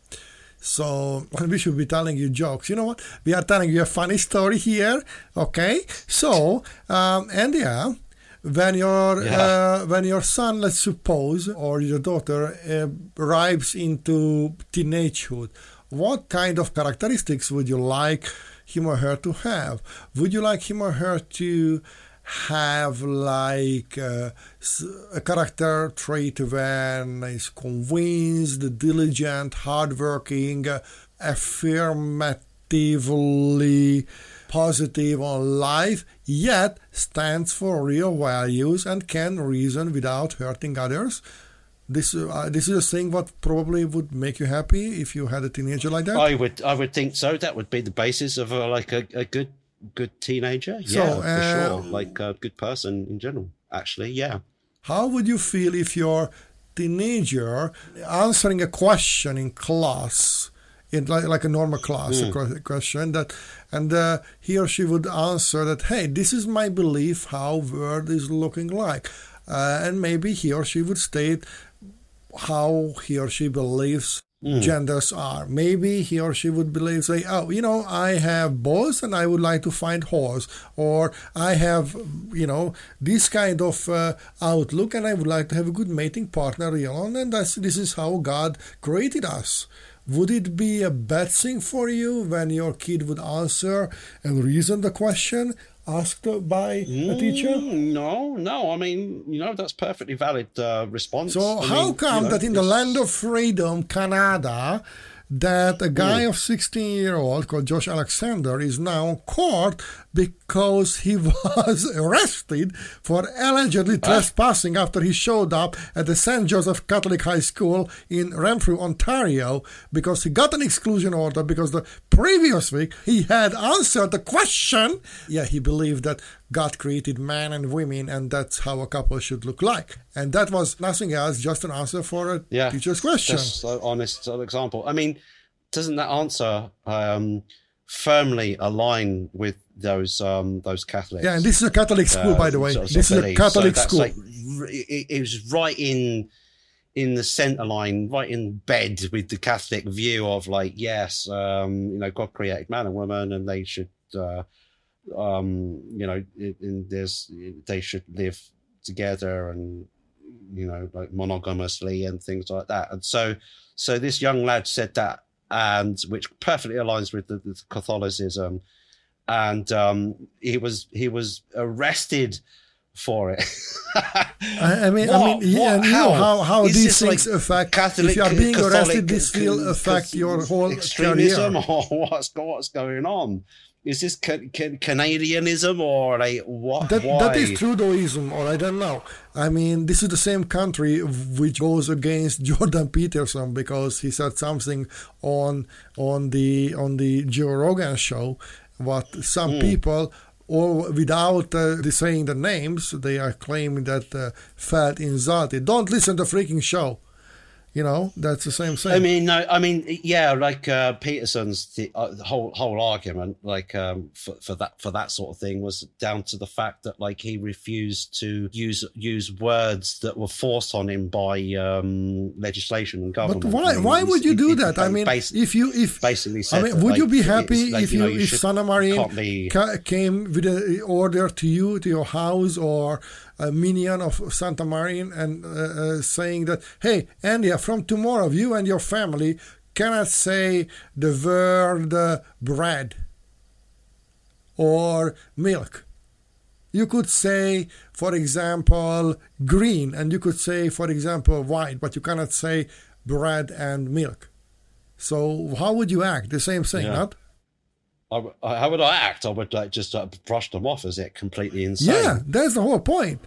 So we should be telling you jokes. You know what? We are telling you a funny story here. Okay. So, um, yeah, when your Yeah. uh, when your son, let's suppose, or your daughter uh, arrives into teenagehood, what kind of characteristics would you like him or her to have? Would you like him or her to have like uh, a character trait when is convinced, diligent, hardworking, affirmatively positive on life, yet stands for real values and can reason without hurting others. This uh, this is a thing what probably would make you happy if you had a teenager like that. I would I would think so. That would be the basis of a, like a, a good good teenager. So, yeah, for uh, sure. Like a good person in general. Actually, yeah. How would you feel if your teenager answering a question in class, in like, like a normal class, a question that, and uh, he or she would answer that, "Hey, this is my belief how world is looking like," uh, and maybe he or she would state how he or she believes genders are. Maybe he or she would believe, say, oh, you know, I have boys and I would like to find horse, or I have, you know, this kind of uh, outlook and I would like to have a good mating partner, you know, and that's, this is how God created us. Would it be a bad thing for you when your kid would answer and reason the question asked by a teacher? Mm, No, no. I mean, you know, that's perfectly valid uh, response. So I how mean, come you know, that in the land of freedom, Canada, that a guy Hmm. of 16 year old called Josh Alexander is now in court because he was arrested for allegedly trespassing after he showed up at the St. Joseph Catholic High School in Renfrew, Ontario, because he got an exclusion order because the previous week he had answered the question. Yeah, he believed that God created man and women and that's how a couple should look like. And that was nothing else, just an answer for a yeah, teacher's question. Just an honest example. I mean, doesn't that answer um, firmly align with those um, those Catholics? Yeah, and this is a Catholic school, uh, by the way. sort of This is a. Catholic so school. Like, it, it was right in in the center line, right in bed with the Catholic view of like, yes, um, you know, God created man and woman, and they should, uh, um, you know, in, there's they should live together and you know, like monogamously and things like that. And so, so this young lad said that, and which perfectly aligns with the, the Catholicism, and um, he was he was arrested for it. I, mean, I mean, yeah, what- know how, how Is these things like affect. Catholic, if you are being Catholic arrested, this will affect your whole extremism, career. or what's what's going on? Is this ca- ca- Canadianism or like what? That, why? that is Trudeauism, or I don't know. I mean, this is the same country which goes against Jordan Peterson because he said something on on the on the Joe Rogan show. What some Hmm. people, or without uh, the saying the names, they are claiming that uh, felt insulted. Don't listen to freaking show. You know, that's the same thing. I mean, no, I mean, yeah, like uh, Peterson's the, uh, the whole whole argument, like um, for, for that for that sort of thing, was down to the fact that like he refused to use use words that were forced on him by um, legislation and government. But why? I mean, Why would you do that? I mean, bas- if you if basically I mean, would you be happy like, if you know, you if Sanna Marin be- ca- came with an order to you to your house or a minion of Sanna Marin and uh, uh, saying that hey, Andia, from tomorrow you and your family cannot say the word uh, bread or milk. You could say, for example, green, and you could say, for example, white, but you cannot say bread and milk. So how would you act? The same thing, Yeah. not? I how would I act? I would like just uh, brush them off as it completely insane. Yeah, that's the whole point.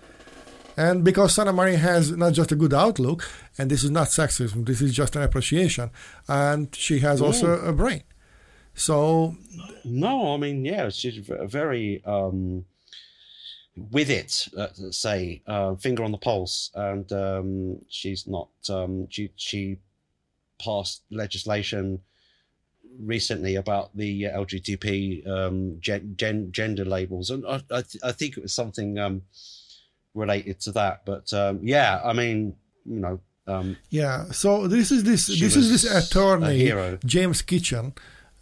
And because Sanna Marin has not just a good outlook, and this is not sexism, this is just an appreciation, and she has also a brain. So No, I mean, yeah, she's very um, with it. Uh, let's say uh, finger on the pulse, and um, she's not. Um, she she passed legislation recently about the LGBT um, gen, gen, gender labels, and I I, th- I think it was something um, related to that. But um, yeah, I mean, you know. Um, Yeah. So this is this this is this attorney. James Kitchen.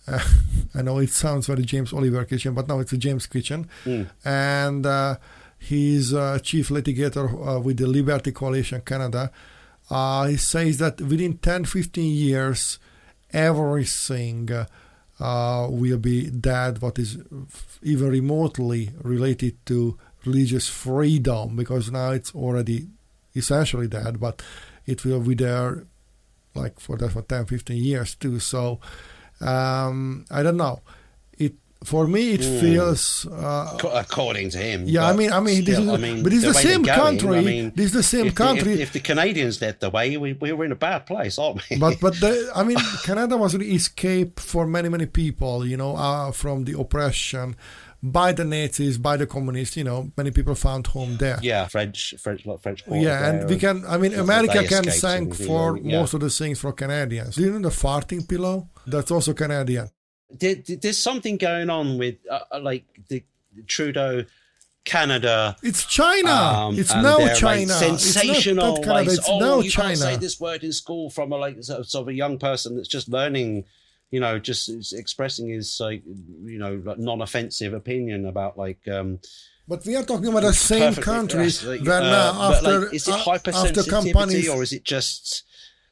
Uh, I know it sounds very James Oliver Kitchen, but now it's a James Kitchen, Mm. and uh, He's uh, chief litigator uh, with the Liberty Coalition Canada. Uh, he says that within 10 15 years, everything uh, will be dead, what is even remotely related to religious freedom, because now it's already essentially dead, but it will be there like for that for 10 15 years too. So um i don't know for me it Mm. feels uh, according to him. Yeah, I mean- I mean, this still, is- I mean, but it's the way same country, I mean, this is the same if the- if- country. If, the Canadians led the way, we, we were in a bad place, aren't we? but but the, I mean, Canada was an escape for many many people, you know, uh, from the oppression by the Nazis, by the communists. You know, many people found home there. yeah, French, French, like French. Yeah, and we can. I mean, America can thank for yeah. most of the things for Canadians. Do you know the farting pillow? That's also Canadian. There, there's something going on with uh, uh, like the Trudeau, Canada. It's China. um, it's now like, China. It's not- sensational. not Canada. like, it's oh, now you China. can't say this word in school from a like sort of, a young person that's just learning. You know, just expressing his like you know like non-offensive opinion about like um But we are talking about the same perfectly- country yes, like, uh, uh, after like, is it uh, after hypersensitivity companies or is it just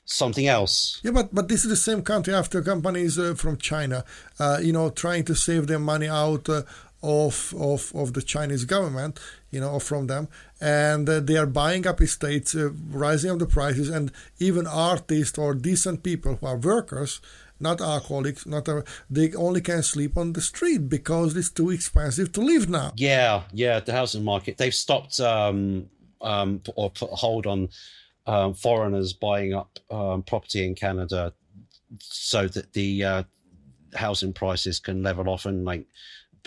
something else? Yeah, but but this is the same country after companies uh, from China, uh, you know, trying to save their money out uh, of of of the Chinese government, you know, or from them, and uh, they are buying up estates, uh, rising up the prices, and even artists or decent people who are workers. Not alcoholics, not a, they only can sleep on the street because it's too expensive to live now. Yeah, yeah, the housing market. They've stopped um, um, or put a hold on um, foreigners buying up um, property in Canada so that the uh, housing prices can level off and like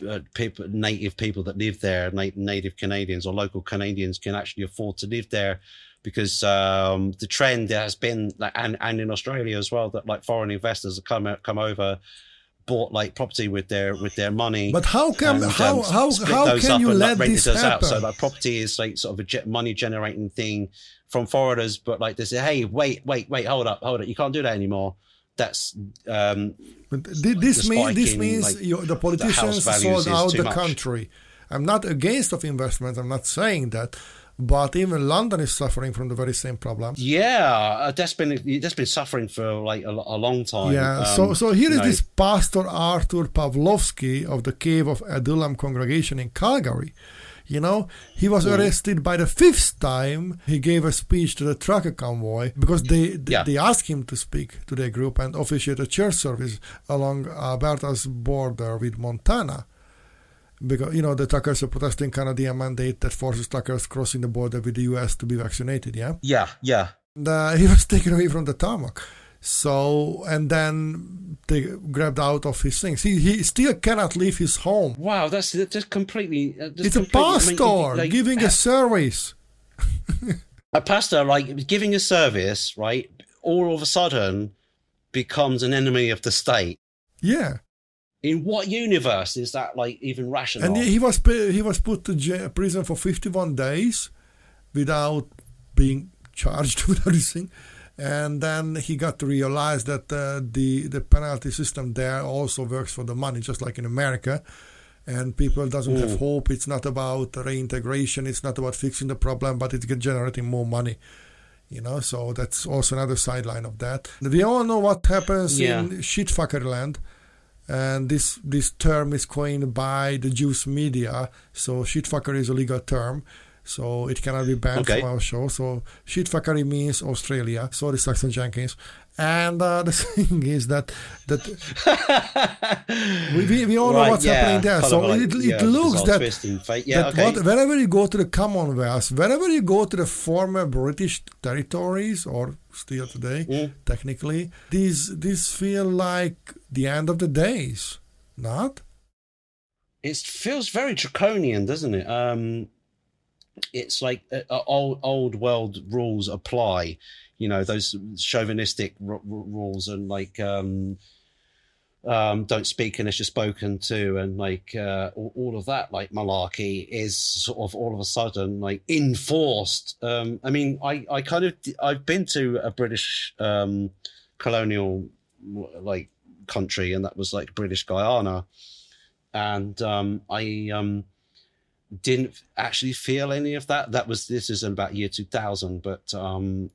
uh, people, native people that live there, na- native Canadians or local Canadians can actually afford to live there because um, the trend has been and, and in Australia as well that like foreign investors have come come over bought like property with their with their money But how can and, how um, how how can you like, let rented this out. So like property is like sort of a money generating thing from foreigners, but like they say, hey, wait, wait, wait, hold up, hold up, you can't do that anymore. That's um, But thi- this the means this in, means like, you, the the politicians values sold out the much. country. I'm not against of investment. I'm not saying that, but even London is suffering from the very same problem. yeah, uh, that's been that's been suffering for like a, a long time. Yeah. Um, so so here is know, this pastor Artur Pawlowski of the Cave of Adullam congregation in Calgary. You know, he was arrested by the fifth time he gave a speech to the trucker convoy because they they, Yeah. they asked him to speak to their group and officiate a church service along Alberta's border with Montana. Because you know the truckers are protesting Canadian mandate that forces truckers crossing the border with the U.S. to be vaccinated. Yeah, Yeah, yeah. and, uh, he was taken away from the tarmac. So and then they grabbed out of his things. He he still cannot leave his home. Wow, that's that's completely. uh, that's It's a completely- I mean, pastor like, giving a service. a pastor like giving a service, right? All of a sudden becomes an enemy of the state. Yeah, In what universe is that like even rational? and he, was he was put to jail, prison for 51 days without being charged with anything. And then he got to realize that uh, the the penalty system there also works for the money, just like in America. And people doesn't have Mm. hope. It's not about reintegration. It's not about fixing the problem, but it's generating more money. You know, so that's also another sideline of that. We all know what happens Yeah. in shitfuckerland and this this term is coined by the Juice Media. So shitfucker is a legal term, so it cannot be banned Okay. from our show. So shitfuckery means Australia. Sorry, Saxon Jenkins. And uh, the thing is that that we, we, we all know what's yeah, happening there. So like, it, it yeah, looks that. Yeah, that okay. what, wherever you go to the Commonwealth, wherever you go to the former British territories or still today, Mm. technically, these these feel like the end of the days. Not? it feels very draconian, doesn't it? Um, it's like uh, uh, old old world rules apply. You know those chauvinistic r- r- rules and like um, um, don't speak unless you're spoken to, and like uh, all, all of that like malarkey is sort of all of a sudden like enforced. Um, I mean, I I kind of I've been to a British um, colonial like country, and that was like British Guyana and um, I um, didn't actually feel any of that. That was this is about year two thousand, but um,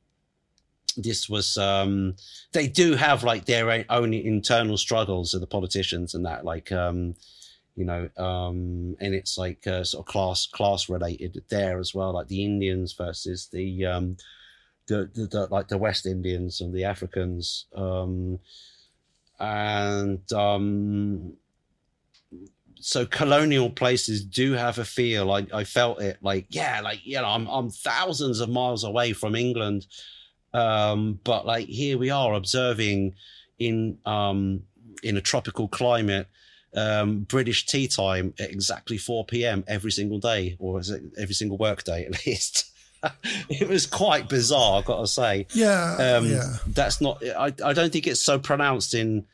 this was um, they do have like their own internal struggles of the politicians and that like um, you know um, and it's like uh, sort of class class related there as well, like the Indians versus the um, the, the, the like the West Indians and the Africans. Um, and um, so colonial places do have a feel. I, I felt it like, yeah, like, you know, I'm, I'm thousands of miles away from England. Um, but like here we are observing in, um, in a tropical climate, um, British tea time at exactly 4 p.m. every single day, or is it every single work day at least? it was quite bizarre, I've got to say. Yeah, um, yeah. That's not. I, I don't think it's so pronounced in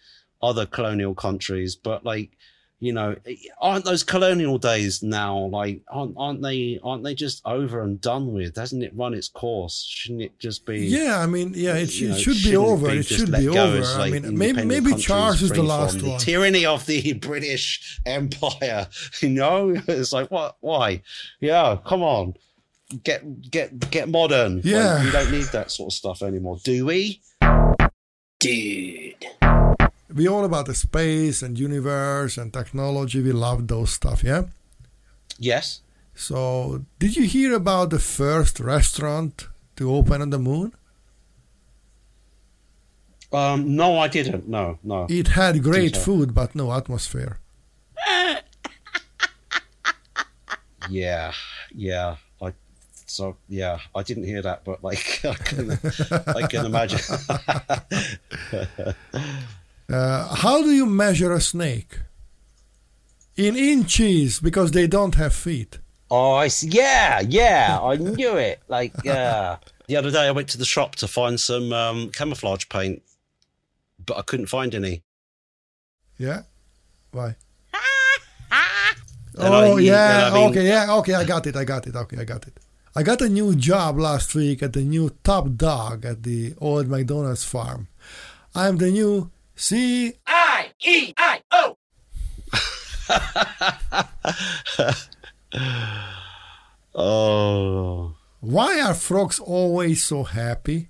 other colonial countries, but like, you know, eh, aren't those colonial days now like aren't aren't they aren't they just over and done with? Hasn't it run its course? Shouldn't it just be? Yeah, I mean, yeah, it, sh- you it should be shouldn't over. be It should be over. as, I like, mean, maybe maybe Charles is the last from the one. tyranny of the British Empire. You know, it's like what? Why? Yeah, come on, get get get modern. Like, Yeah. we don't need that sort of stuff anymore, do we? Dude. We all about the space and universe and technology. We love those stuff, yeah. Yes. So, did you hear about the first restaurant to open on the moon? Um, no, I didn't. No, no. It had great so. food, but no atmosphere. Yeah, yeah. I so yeah, I didn't hear that, but like I can, I can imagine. Uh, how do you measure a snake? In inches, because they don't have feet. oh, I see. Yeah, yeah. I knew it. Like, yeah. the other day, I went to the shop to find some um, camouflage paint, but I couldn't find any. Yeah? Why? And I- oh, you- yeah. I mean- okay, yeah. Okay, I got it. I got it. Okay, I got it. I got a new job last week at the new top dog at the old McDonald's farm. I'm the new C. I E I O. Oh, Why are frogs always so happy?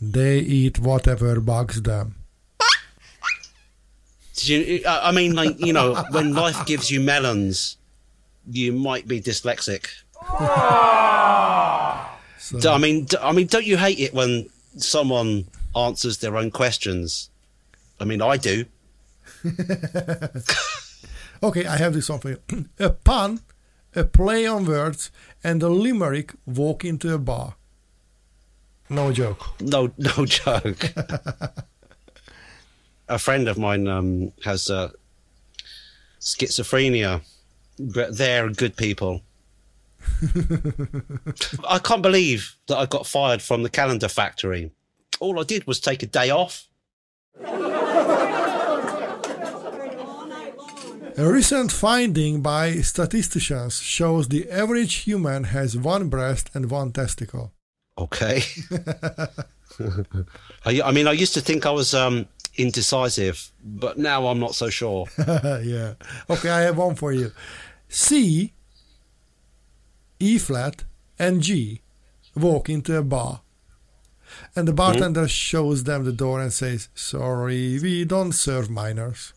They eat whatever bugs them. Did you? I I mean, like you know, when life gives you melons, you might be dyslexic. So, D- I mean, d- I mean, don't you hate it when someone answers their own questions? I mean, I do. okay, I have this one for you. a pun, a play on words, and a limerick walk into a bar. No joke. No, no joke. a friend of mine um, has uh, schizophrenia, but they're good people. I can't believe that I got fired from the calendar factory. All I did was take a day off. A recent finding by statisticians shows the average human has one breast and one testicle. Okay. I, I mean, I used to think I was um, indecisive, but now I'm not so sure. yeah. Okay, I have one for you. C, E flat, and G walk into a bar. And the bartender shows them the door and says, Sorry, we don't serve minors.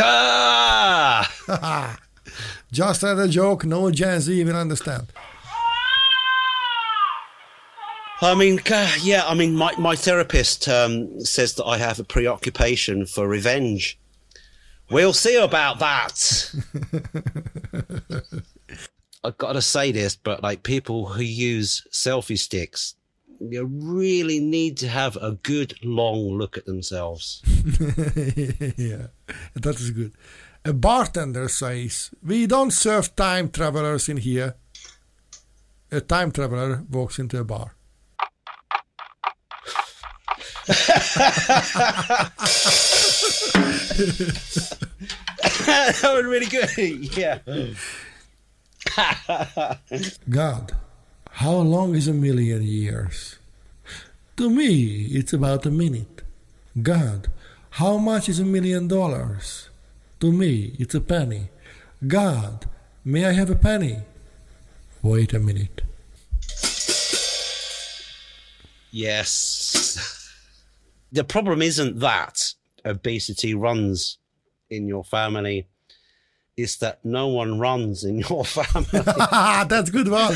Ah! Just as a joke, no Gen Z will understand. I mean, yeah, I mean, my, my therapist um, says that I have a preoccupation for revenge. We'll see about that. I've got to say this, but like people who use selfie sticks, you really need to have a good long look at themselves. yeah, that is good. A bartender says, We don't serve time travelers in here. A time traveler walks into a bar. that was really good. yeah. God, how long is a million years? To me, it's about a minute. God, how much is a million dollars? To me, it's a penny. God, May I have a penny? Wait a minute. Yes. The problem isn't that obesity runs in your family. It's that no one runs in your family. That's good one.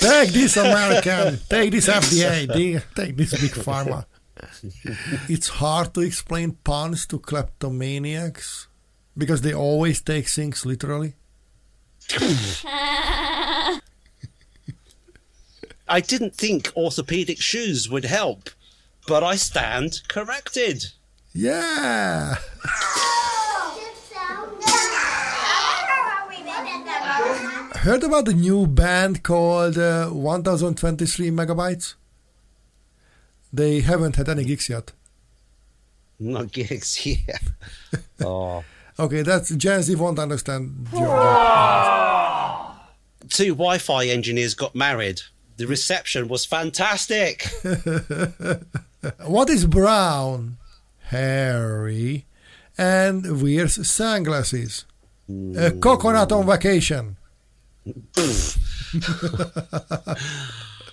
Take this American. Take this FDA. Take this big pharma. It's hard to explain puns to kleptomaniacs because they always take things literally. I didn't think orthopedic shoes would help, but I stand corrected. Yeah. Heard about the new band called uh, 1023 Megabytes? They haven't had any gigs yet. No gigs yet. oh. Okay, that's Gen Z won't understand. Two Wi Fi engineers got married. The reception was fantastic. What is brown? Hairy. And wears sunglasses. A coconut on vacation.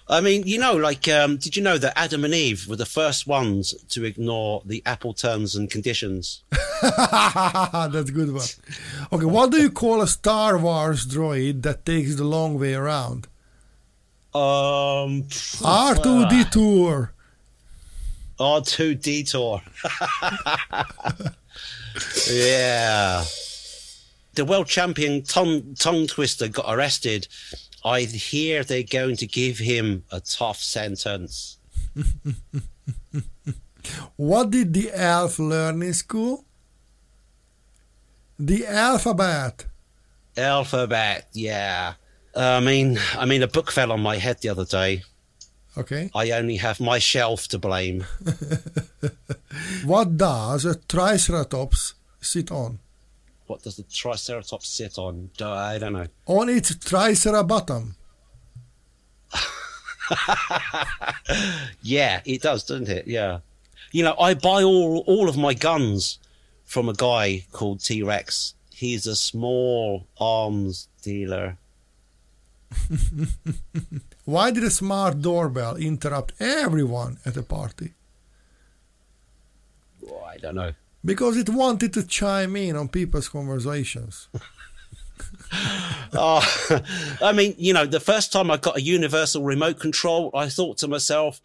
I mean, you know, like, um, did you know that Adam and Eve were the first ones to ignore the Apple terms and conditions? That's a good one. Okay, what do you call a Star Wars droid that takes the long way around? Um, R2 Detour. R2 detour. yeah. The world champion tongue, tongue twister got arrested. I hear they're going to give him a tough sentence. What did the elf learn in school? The alphabet. Alphabet, yeah. I mean, I mean, a book fell on my head the other day. Okay. I only have my shelf to blame. What does a triceratops sit on? What does the Triceratops sit on? Do- I don't know. On its tricerabottom. Yeah, it does, doesn't it? Yeah. You know, I buy all all of my guns from a guy called T Rex. He's a small arms dealer. Why did a smart doorbell interrupt everyone at a party? Oh, I don't know. Because it wanted to chime in on people's conversations. Oh, I mean, you know, the first time I got a universal remote control, I thought to myself,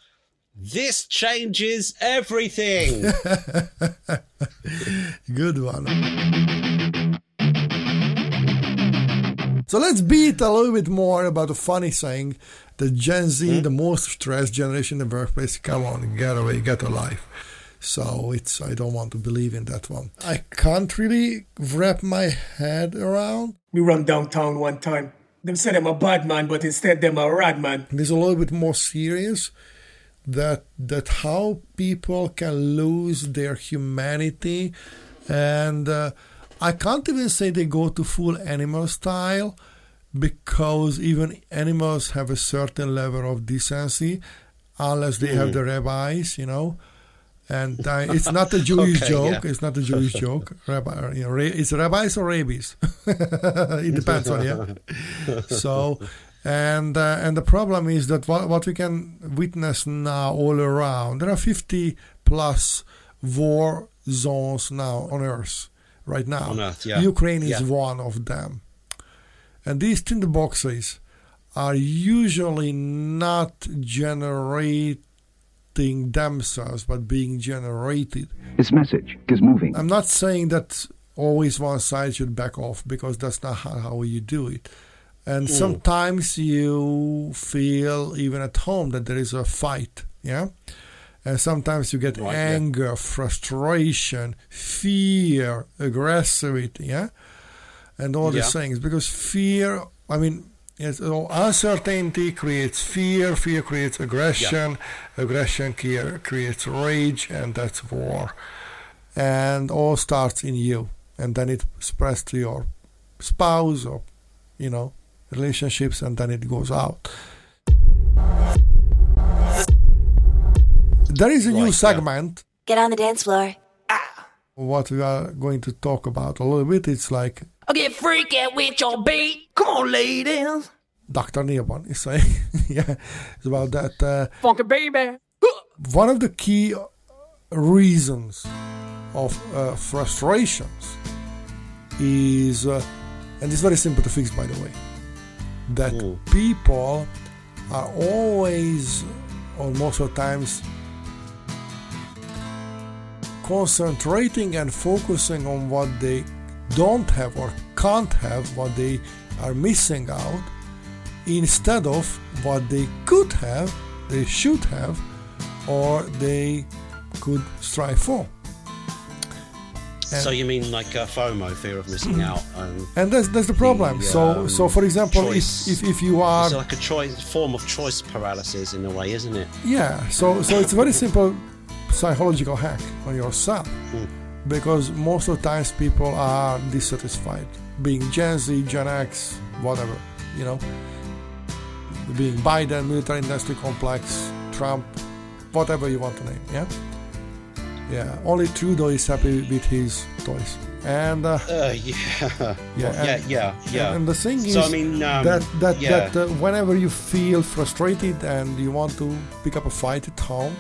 this changes everything. Good one. So let's beat a little bit more about the funny saying that Gen Z, hmm? the most stressed generation in the workplace. Come on, get away, get a life. So it's I don't want to believe in that one. I can't really wrap my head around. We run downtown one time. Them said I'm a bad man, but instead them a rad man. This is a little bit more serious. That that how people can lose their humanity, and uh, I can't even say they go to full animal style, because even animals have a certain level of decency, unless they have Mm. the rabbis, you know. And uh, it's not a Jewish Okay, joke. yeah. It's not a Jewish joke. Rabbi, you know, ra- it's rabbis or rabies. it depends on you. So, and uh, and the problem is that what what we can witness now all around, there are 50 plus war zones now on Earth right now. On Earth, yeah. Ukraine is Yeah. one of them, and these tinderboxes are usually not generating themselves, but being generated. His message is moving. I'm not saying that always one side should back off because that's not how, you do it. And Mm. sometimes you feel even at home that there is a fight, yeah. And sometimes you get Right, yeah. anger, frustration, fear, aggressivity, yeah, and all these things because fear. I mean, yes, so uncertainty creates fear. Fear creates aggression. Aggression creates rage, and that's war and all starts in you and then it spreads to your spouse or you know relationships and then it goes out there is a new Right, yeah. segment Get on the dance floor. what we are going to talk about a little bit it's like I get freaky with your beat. Come on, ladies. Dr. Neoborn is saying. yeah, it's about that. Uh, Funky baby. one of the key reasons of uh, frustrations is, uh, and it's very simple to fix, by the way, that people are always, or most of the times, concentrating and focusing on what they don't have or can't have, what they are missing out, instead of what they could have, they should have, or they could strive for. so you mean like uh, FOMO, fear of missing out, and And that's that's the problem. The, so um, so for example, if, if if you are it's like a choice form of choice paralysis in a way, isn't it? Yeah, so so it's a very simple psychological hack on yourself Hmm. Because most of the times people are dissatisfied, being Gen Z, Gen X, whatever, you know, being Biden, military industry complex, Trump, whatever you want to name, yeah. Yeah, only Trudeau is happy with his toys, and uh, Uh, yeah, yeah, yeah, and- yeah, yeah. And the thing is so I mean, um, that that yeah. that uh, whenever you feel frustrated and you want to pick up a fight at home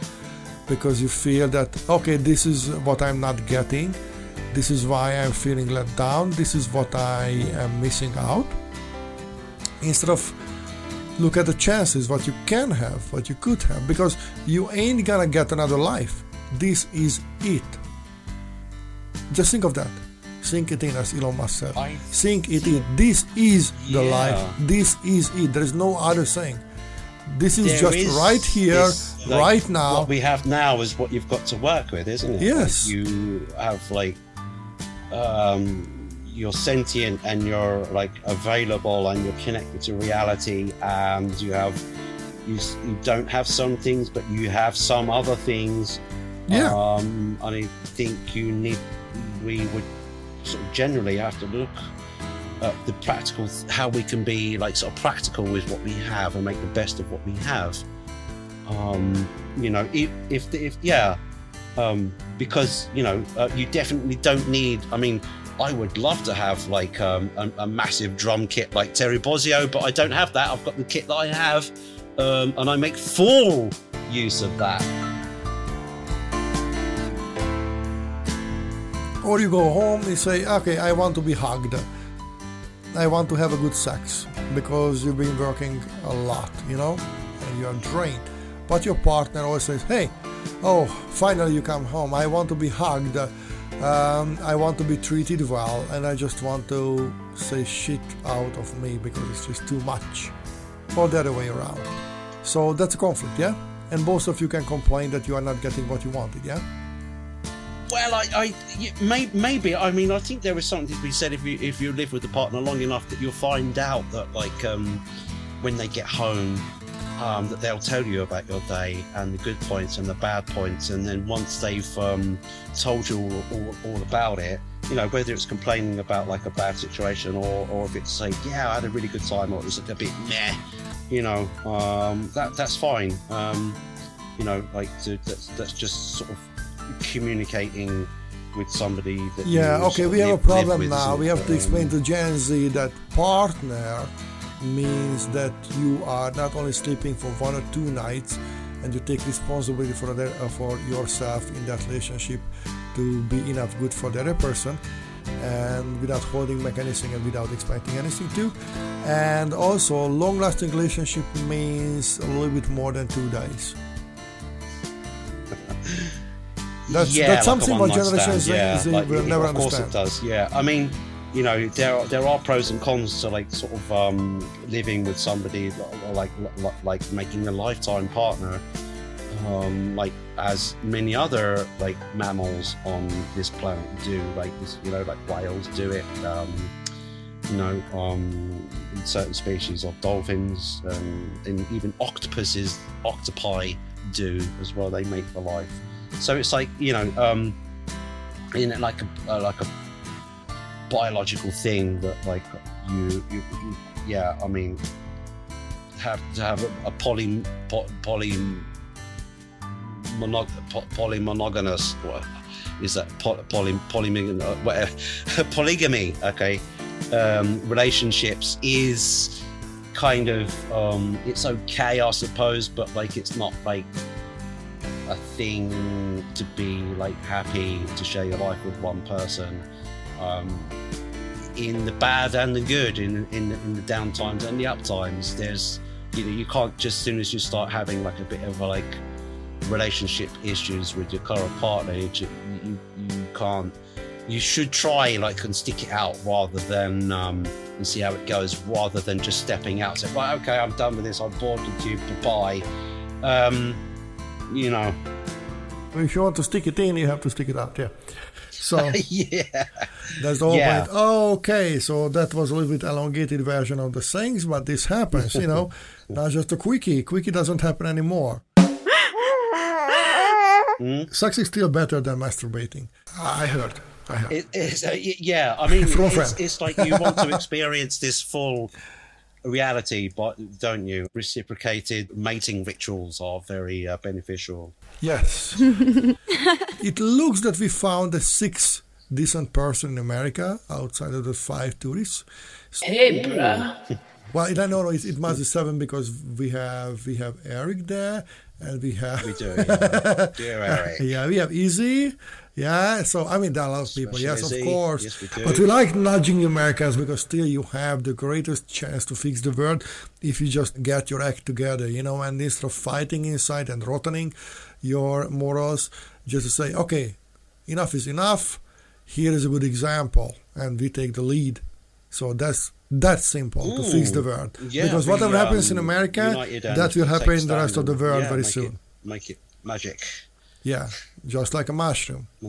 because you feel that okay, this is what I'm not getting, this is why I'm feeling let down, this is what I am missing out. Instead of look at the chances, what you can have, what you could have, because you ain't gonna get another life. This is it. Just think of that. Sink it in, as Elon Musk said. Sink it in. This is the Yeah. life. This is it. There is no other saying. This is There just is right here, this, like, right now. What we have now is what you've got to work with, isn't it? Yes. Like, you have like um, you're sentient and you're like available and you're connected to reality, and you have you, you don't have some things, but you have some other things. Yeah. Um, and I think you need we would sort of generally have to look at the practical how we can be like sort of practical with what we have and make the best of what we have. Um you know if if, if yeah um because you know uh, you definitely don't need i mean i would love to have like um, a, a massive drum kit like Terry Bozzio but i don't have that. I've got the kit that i have um, and i make full use of that. Or you go home and say, okay, I want to be hugged. I want to have a good sex because you've been working a lot, you know, and you are drained. But your partner always says, hey, oh, finally you come home. I want to be hugged. Um, I want to be treated well, and I just want to say shit out of me because it's just too much. Or the other way around. So that's a conflict, yeah? And both of you can complain that you are not getting what you wanted, yeah? Well, I, I may, maybe. I mean, I think there is something to be said if you if you live with a partner long enough that you'll find out that like um, when they get home, um, that they'll tell you about your day and the good points and the bad points, and then once they've um, told you all, all, all about it, you know, whether it's complaining about like a bad situation or or if it's like, yeah, I had a really good time, or it was a bit meh, you know, um, that that's fine. Um, you know, like to, that's that's just sort of communicating with somebody that Yeah, okay, we have a live- live problem now. We have to explain to Gen Z that partner means that you are not only sleeping for one or two nights and you take responsibility for that, uh, for yourself in that relationship to be enough good for the other person and without holding back anything and without expecting anything too. And also, long lasting relationship means a little bit more than two days. That's, yeah, that's like something my Generation stand, yeah, like, will never of course understand. it does. Yeah, I mean, you know, there are, there are pros and cons to like sort of um, living with somebody like like, like making a lifetime partner. Um, like as many other like mammals on this planet do, like this, you know, like whales do it. Um, you know, um, certain species of dolphins um, and even octopuses, octopi do as well. They make the life. So it's like you know, um, in like a uh, like a biological thing that like you, you, you yeah. I mean, have to have a, a poly po, poly monog, po, polymonogamous. What is that? Po, poly polygamy? Whatever. polygamy. Okay. um, relationships is kind of um, it's okay, I suppose, but like it's not like a thing to be like happy to share your life with one person. Um, in the bad and the good, in, in in the down times and the up times, there's you know you can't just as soon as you start having like a bit of like relationship issues with your current partner, you, you, you can't. You should try like and stick it out rather than um, and see how it goes, rather than just stepping out. Say, right, okay, I'm done with this. I'm bored with you. Bye. Um, you know, If you want to stick it in, you have to stick it out. Yeah. So yeah, that's whole Yeah. point. Okay, so that was a little bit elongated version of the things, but this happens, you know. Not just a quickie. Quickie doesn't happen anymore. Sex is still better than masturbating. I heard. I heard. It is, uh, yeah. I mean, it's, it's like you want to experience this full reality, but don't you? Reciprocated mating rituals are very uh, beneficial. Yes. it looks that we found a six decent person in America outside of the five tourists. Hey, bruh. Well, I don't know. It, it must be seven because we have we have Eric there, and we have We do, yeah. Dear Eric. yeah, we have Easy. Yeah, so I mean, there are a lot of people. Yes, of course. Yes, we. But we like nudging Americans because still you have the greatest chance to fix the world if you just get your act together, you know, and instead of fighting inside and rotting your morals, just to say, okay, enough is enough. Here is a good example, and we take the lead. So that's that simple to fix the world. yeah, because whatever happens in um, America, that will happen in the rest of the world and, very soon. It, make it magic. Yeah, just like a mushroom.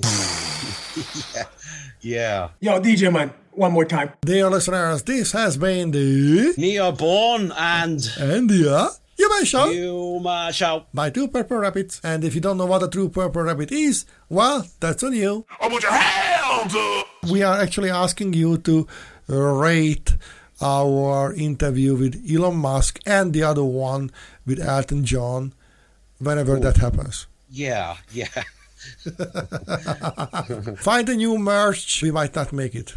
Yeah. Yo, DJ man, one more time. Dear listeners, this has been the Neoborn and Andia Human uh, Show Human Show by Two Purple Rabbits. And if you don't know what a true Purple Rabbit is, well, that's on you. Oh, I want your hands up! We are actually asking you to rate our interview with Elon Musk and the other one with Elton John whenever that happens. Yeah, yeah. Find a new merch. We might not make it,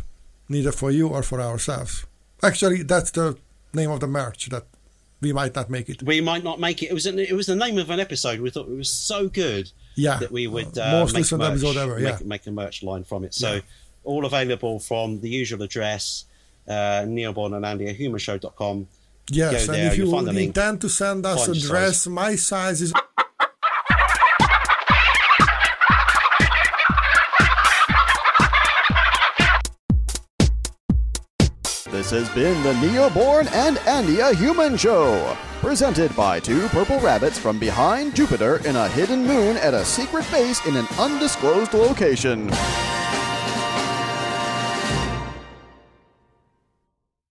neither for you or for ourselves. Actually, that's the name of the merch that we might not make it. We might not make it. It was an, it was the name of an episode. We thought it was so good Yeah, that we would uh, uh, most make listened merch, episode ever, make, yeah. make a merch line from it. So all available from the usual address, uh, Neoborn and Andy at humanshow.com. Yes, Go and there, if you link. intend to send us a dress, size. my size is. This has been the Neoborn and Andia Human Show, presented by two purple rabbits from behind Jupiter in a hidden moon at a secret base in an undisclosed location.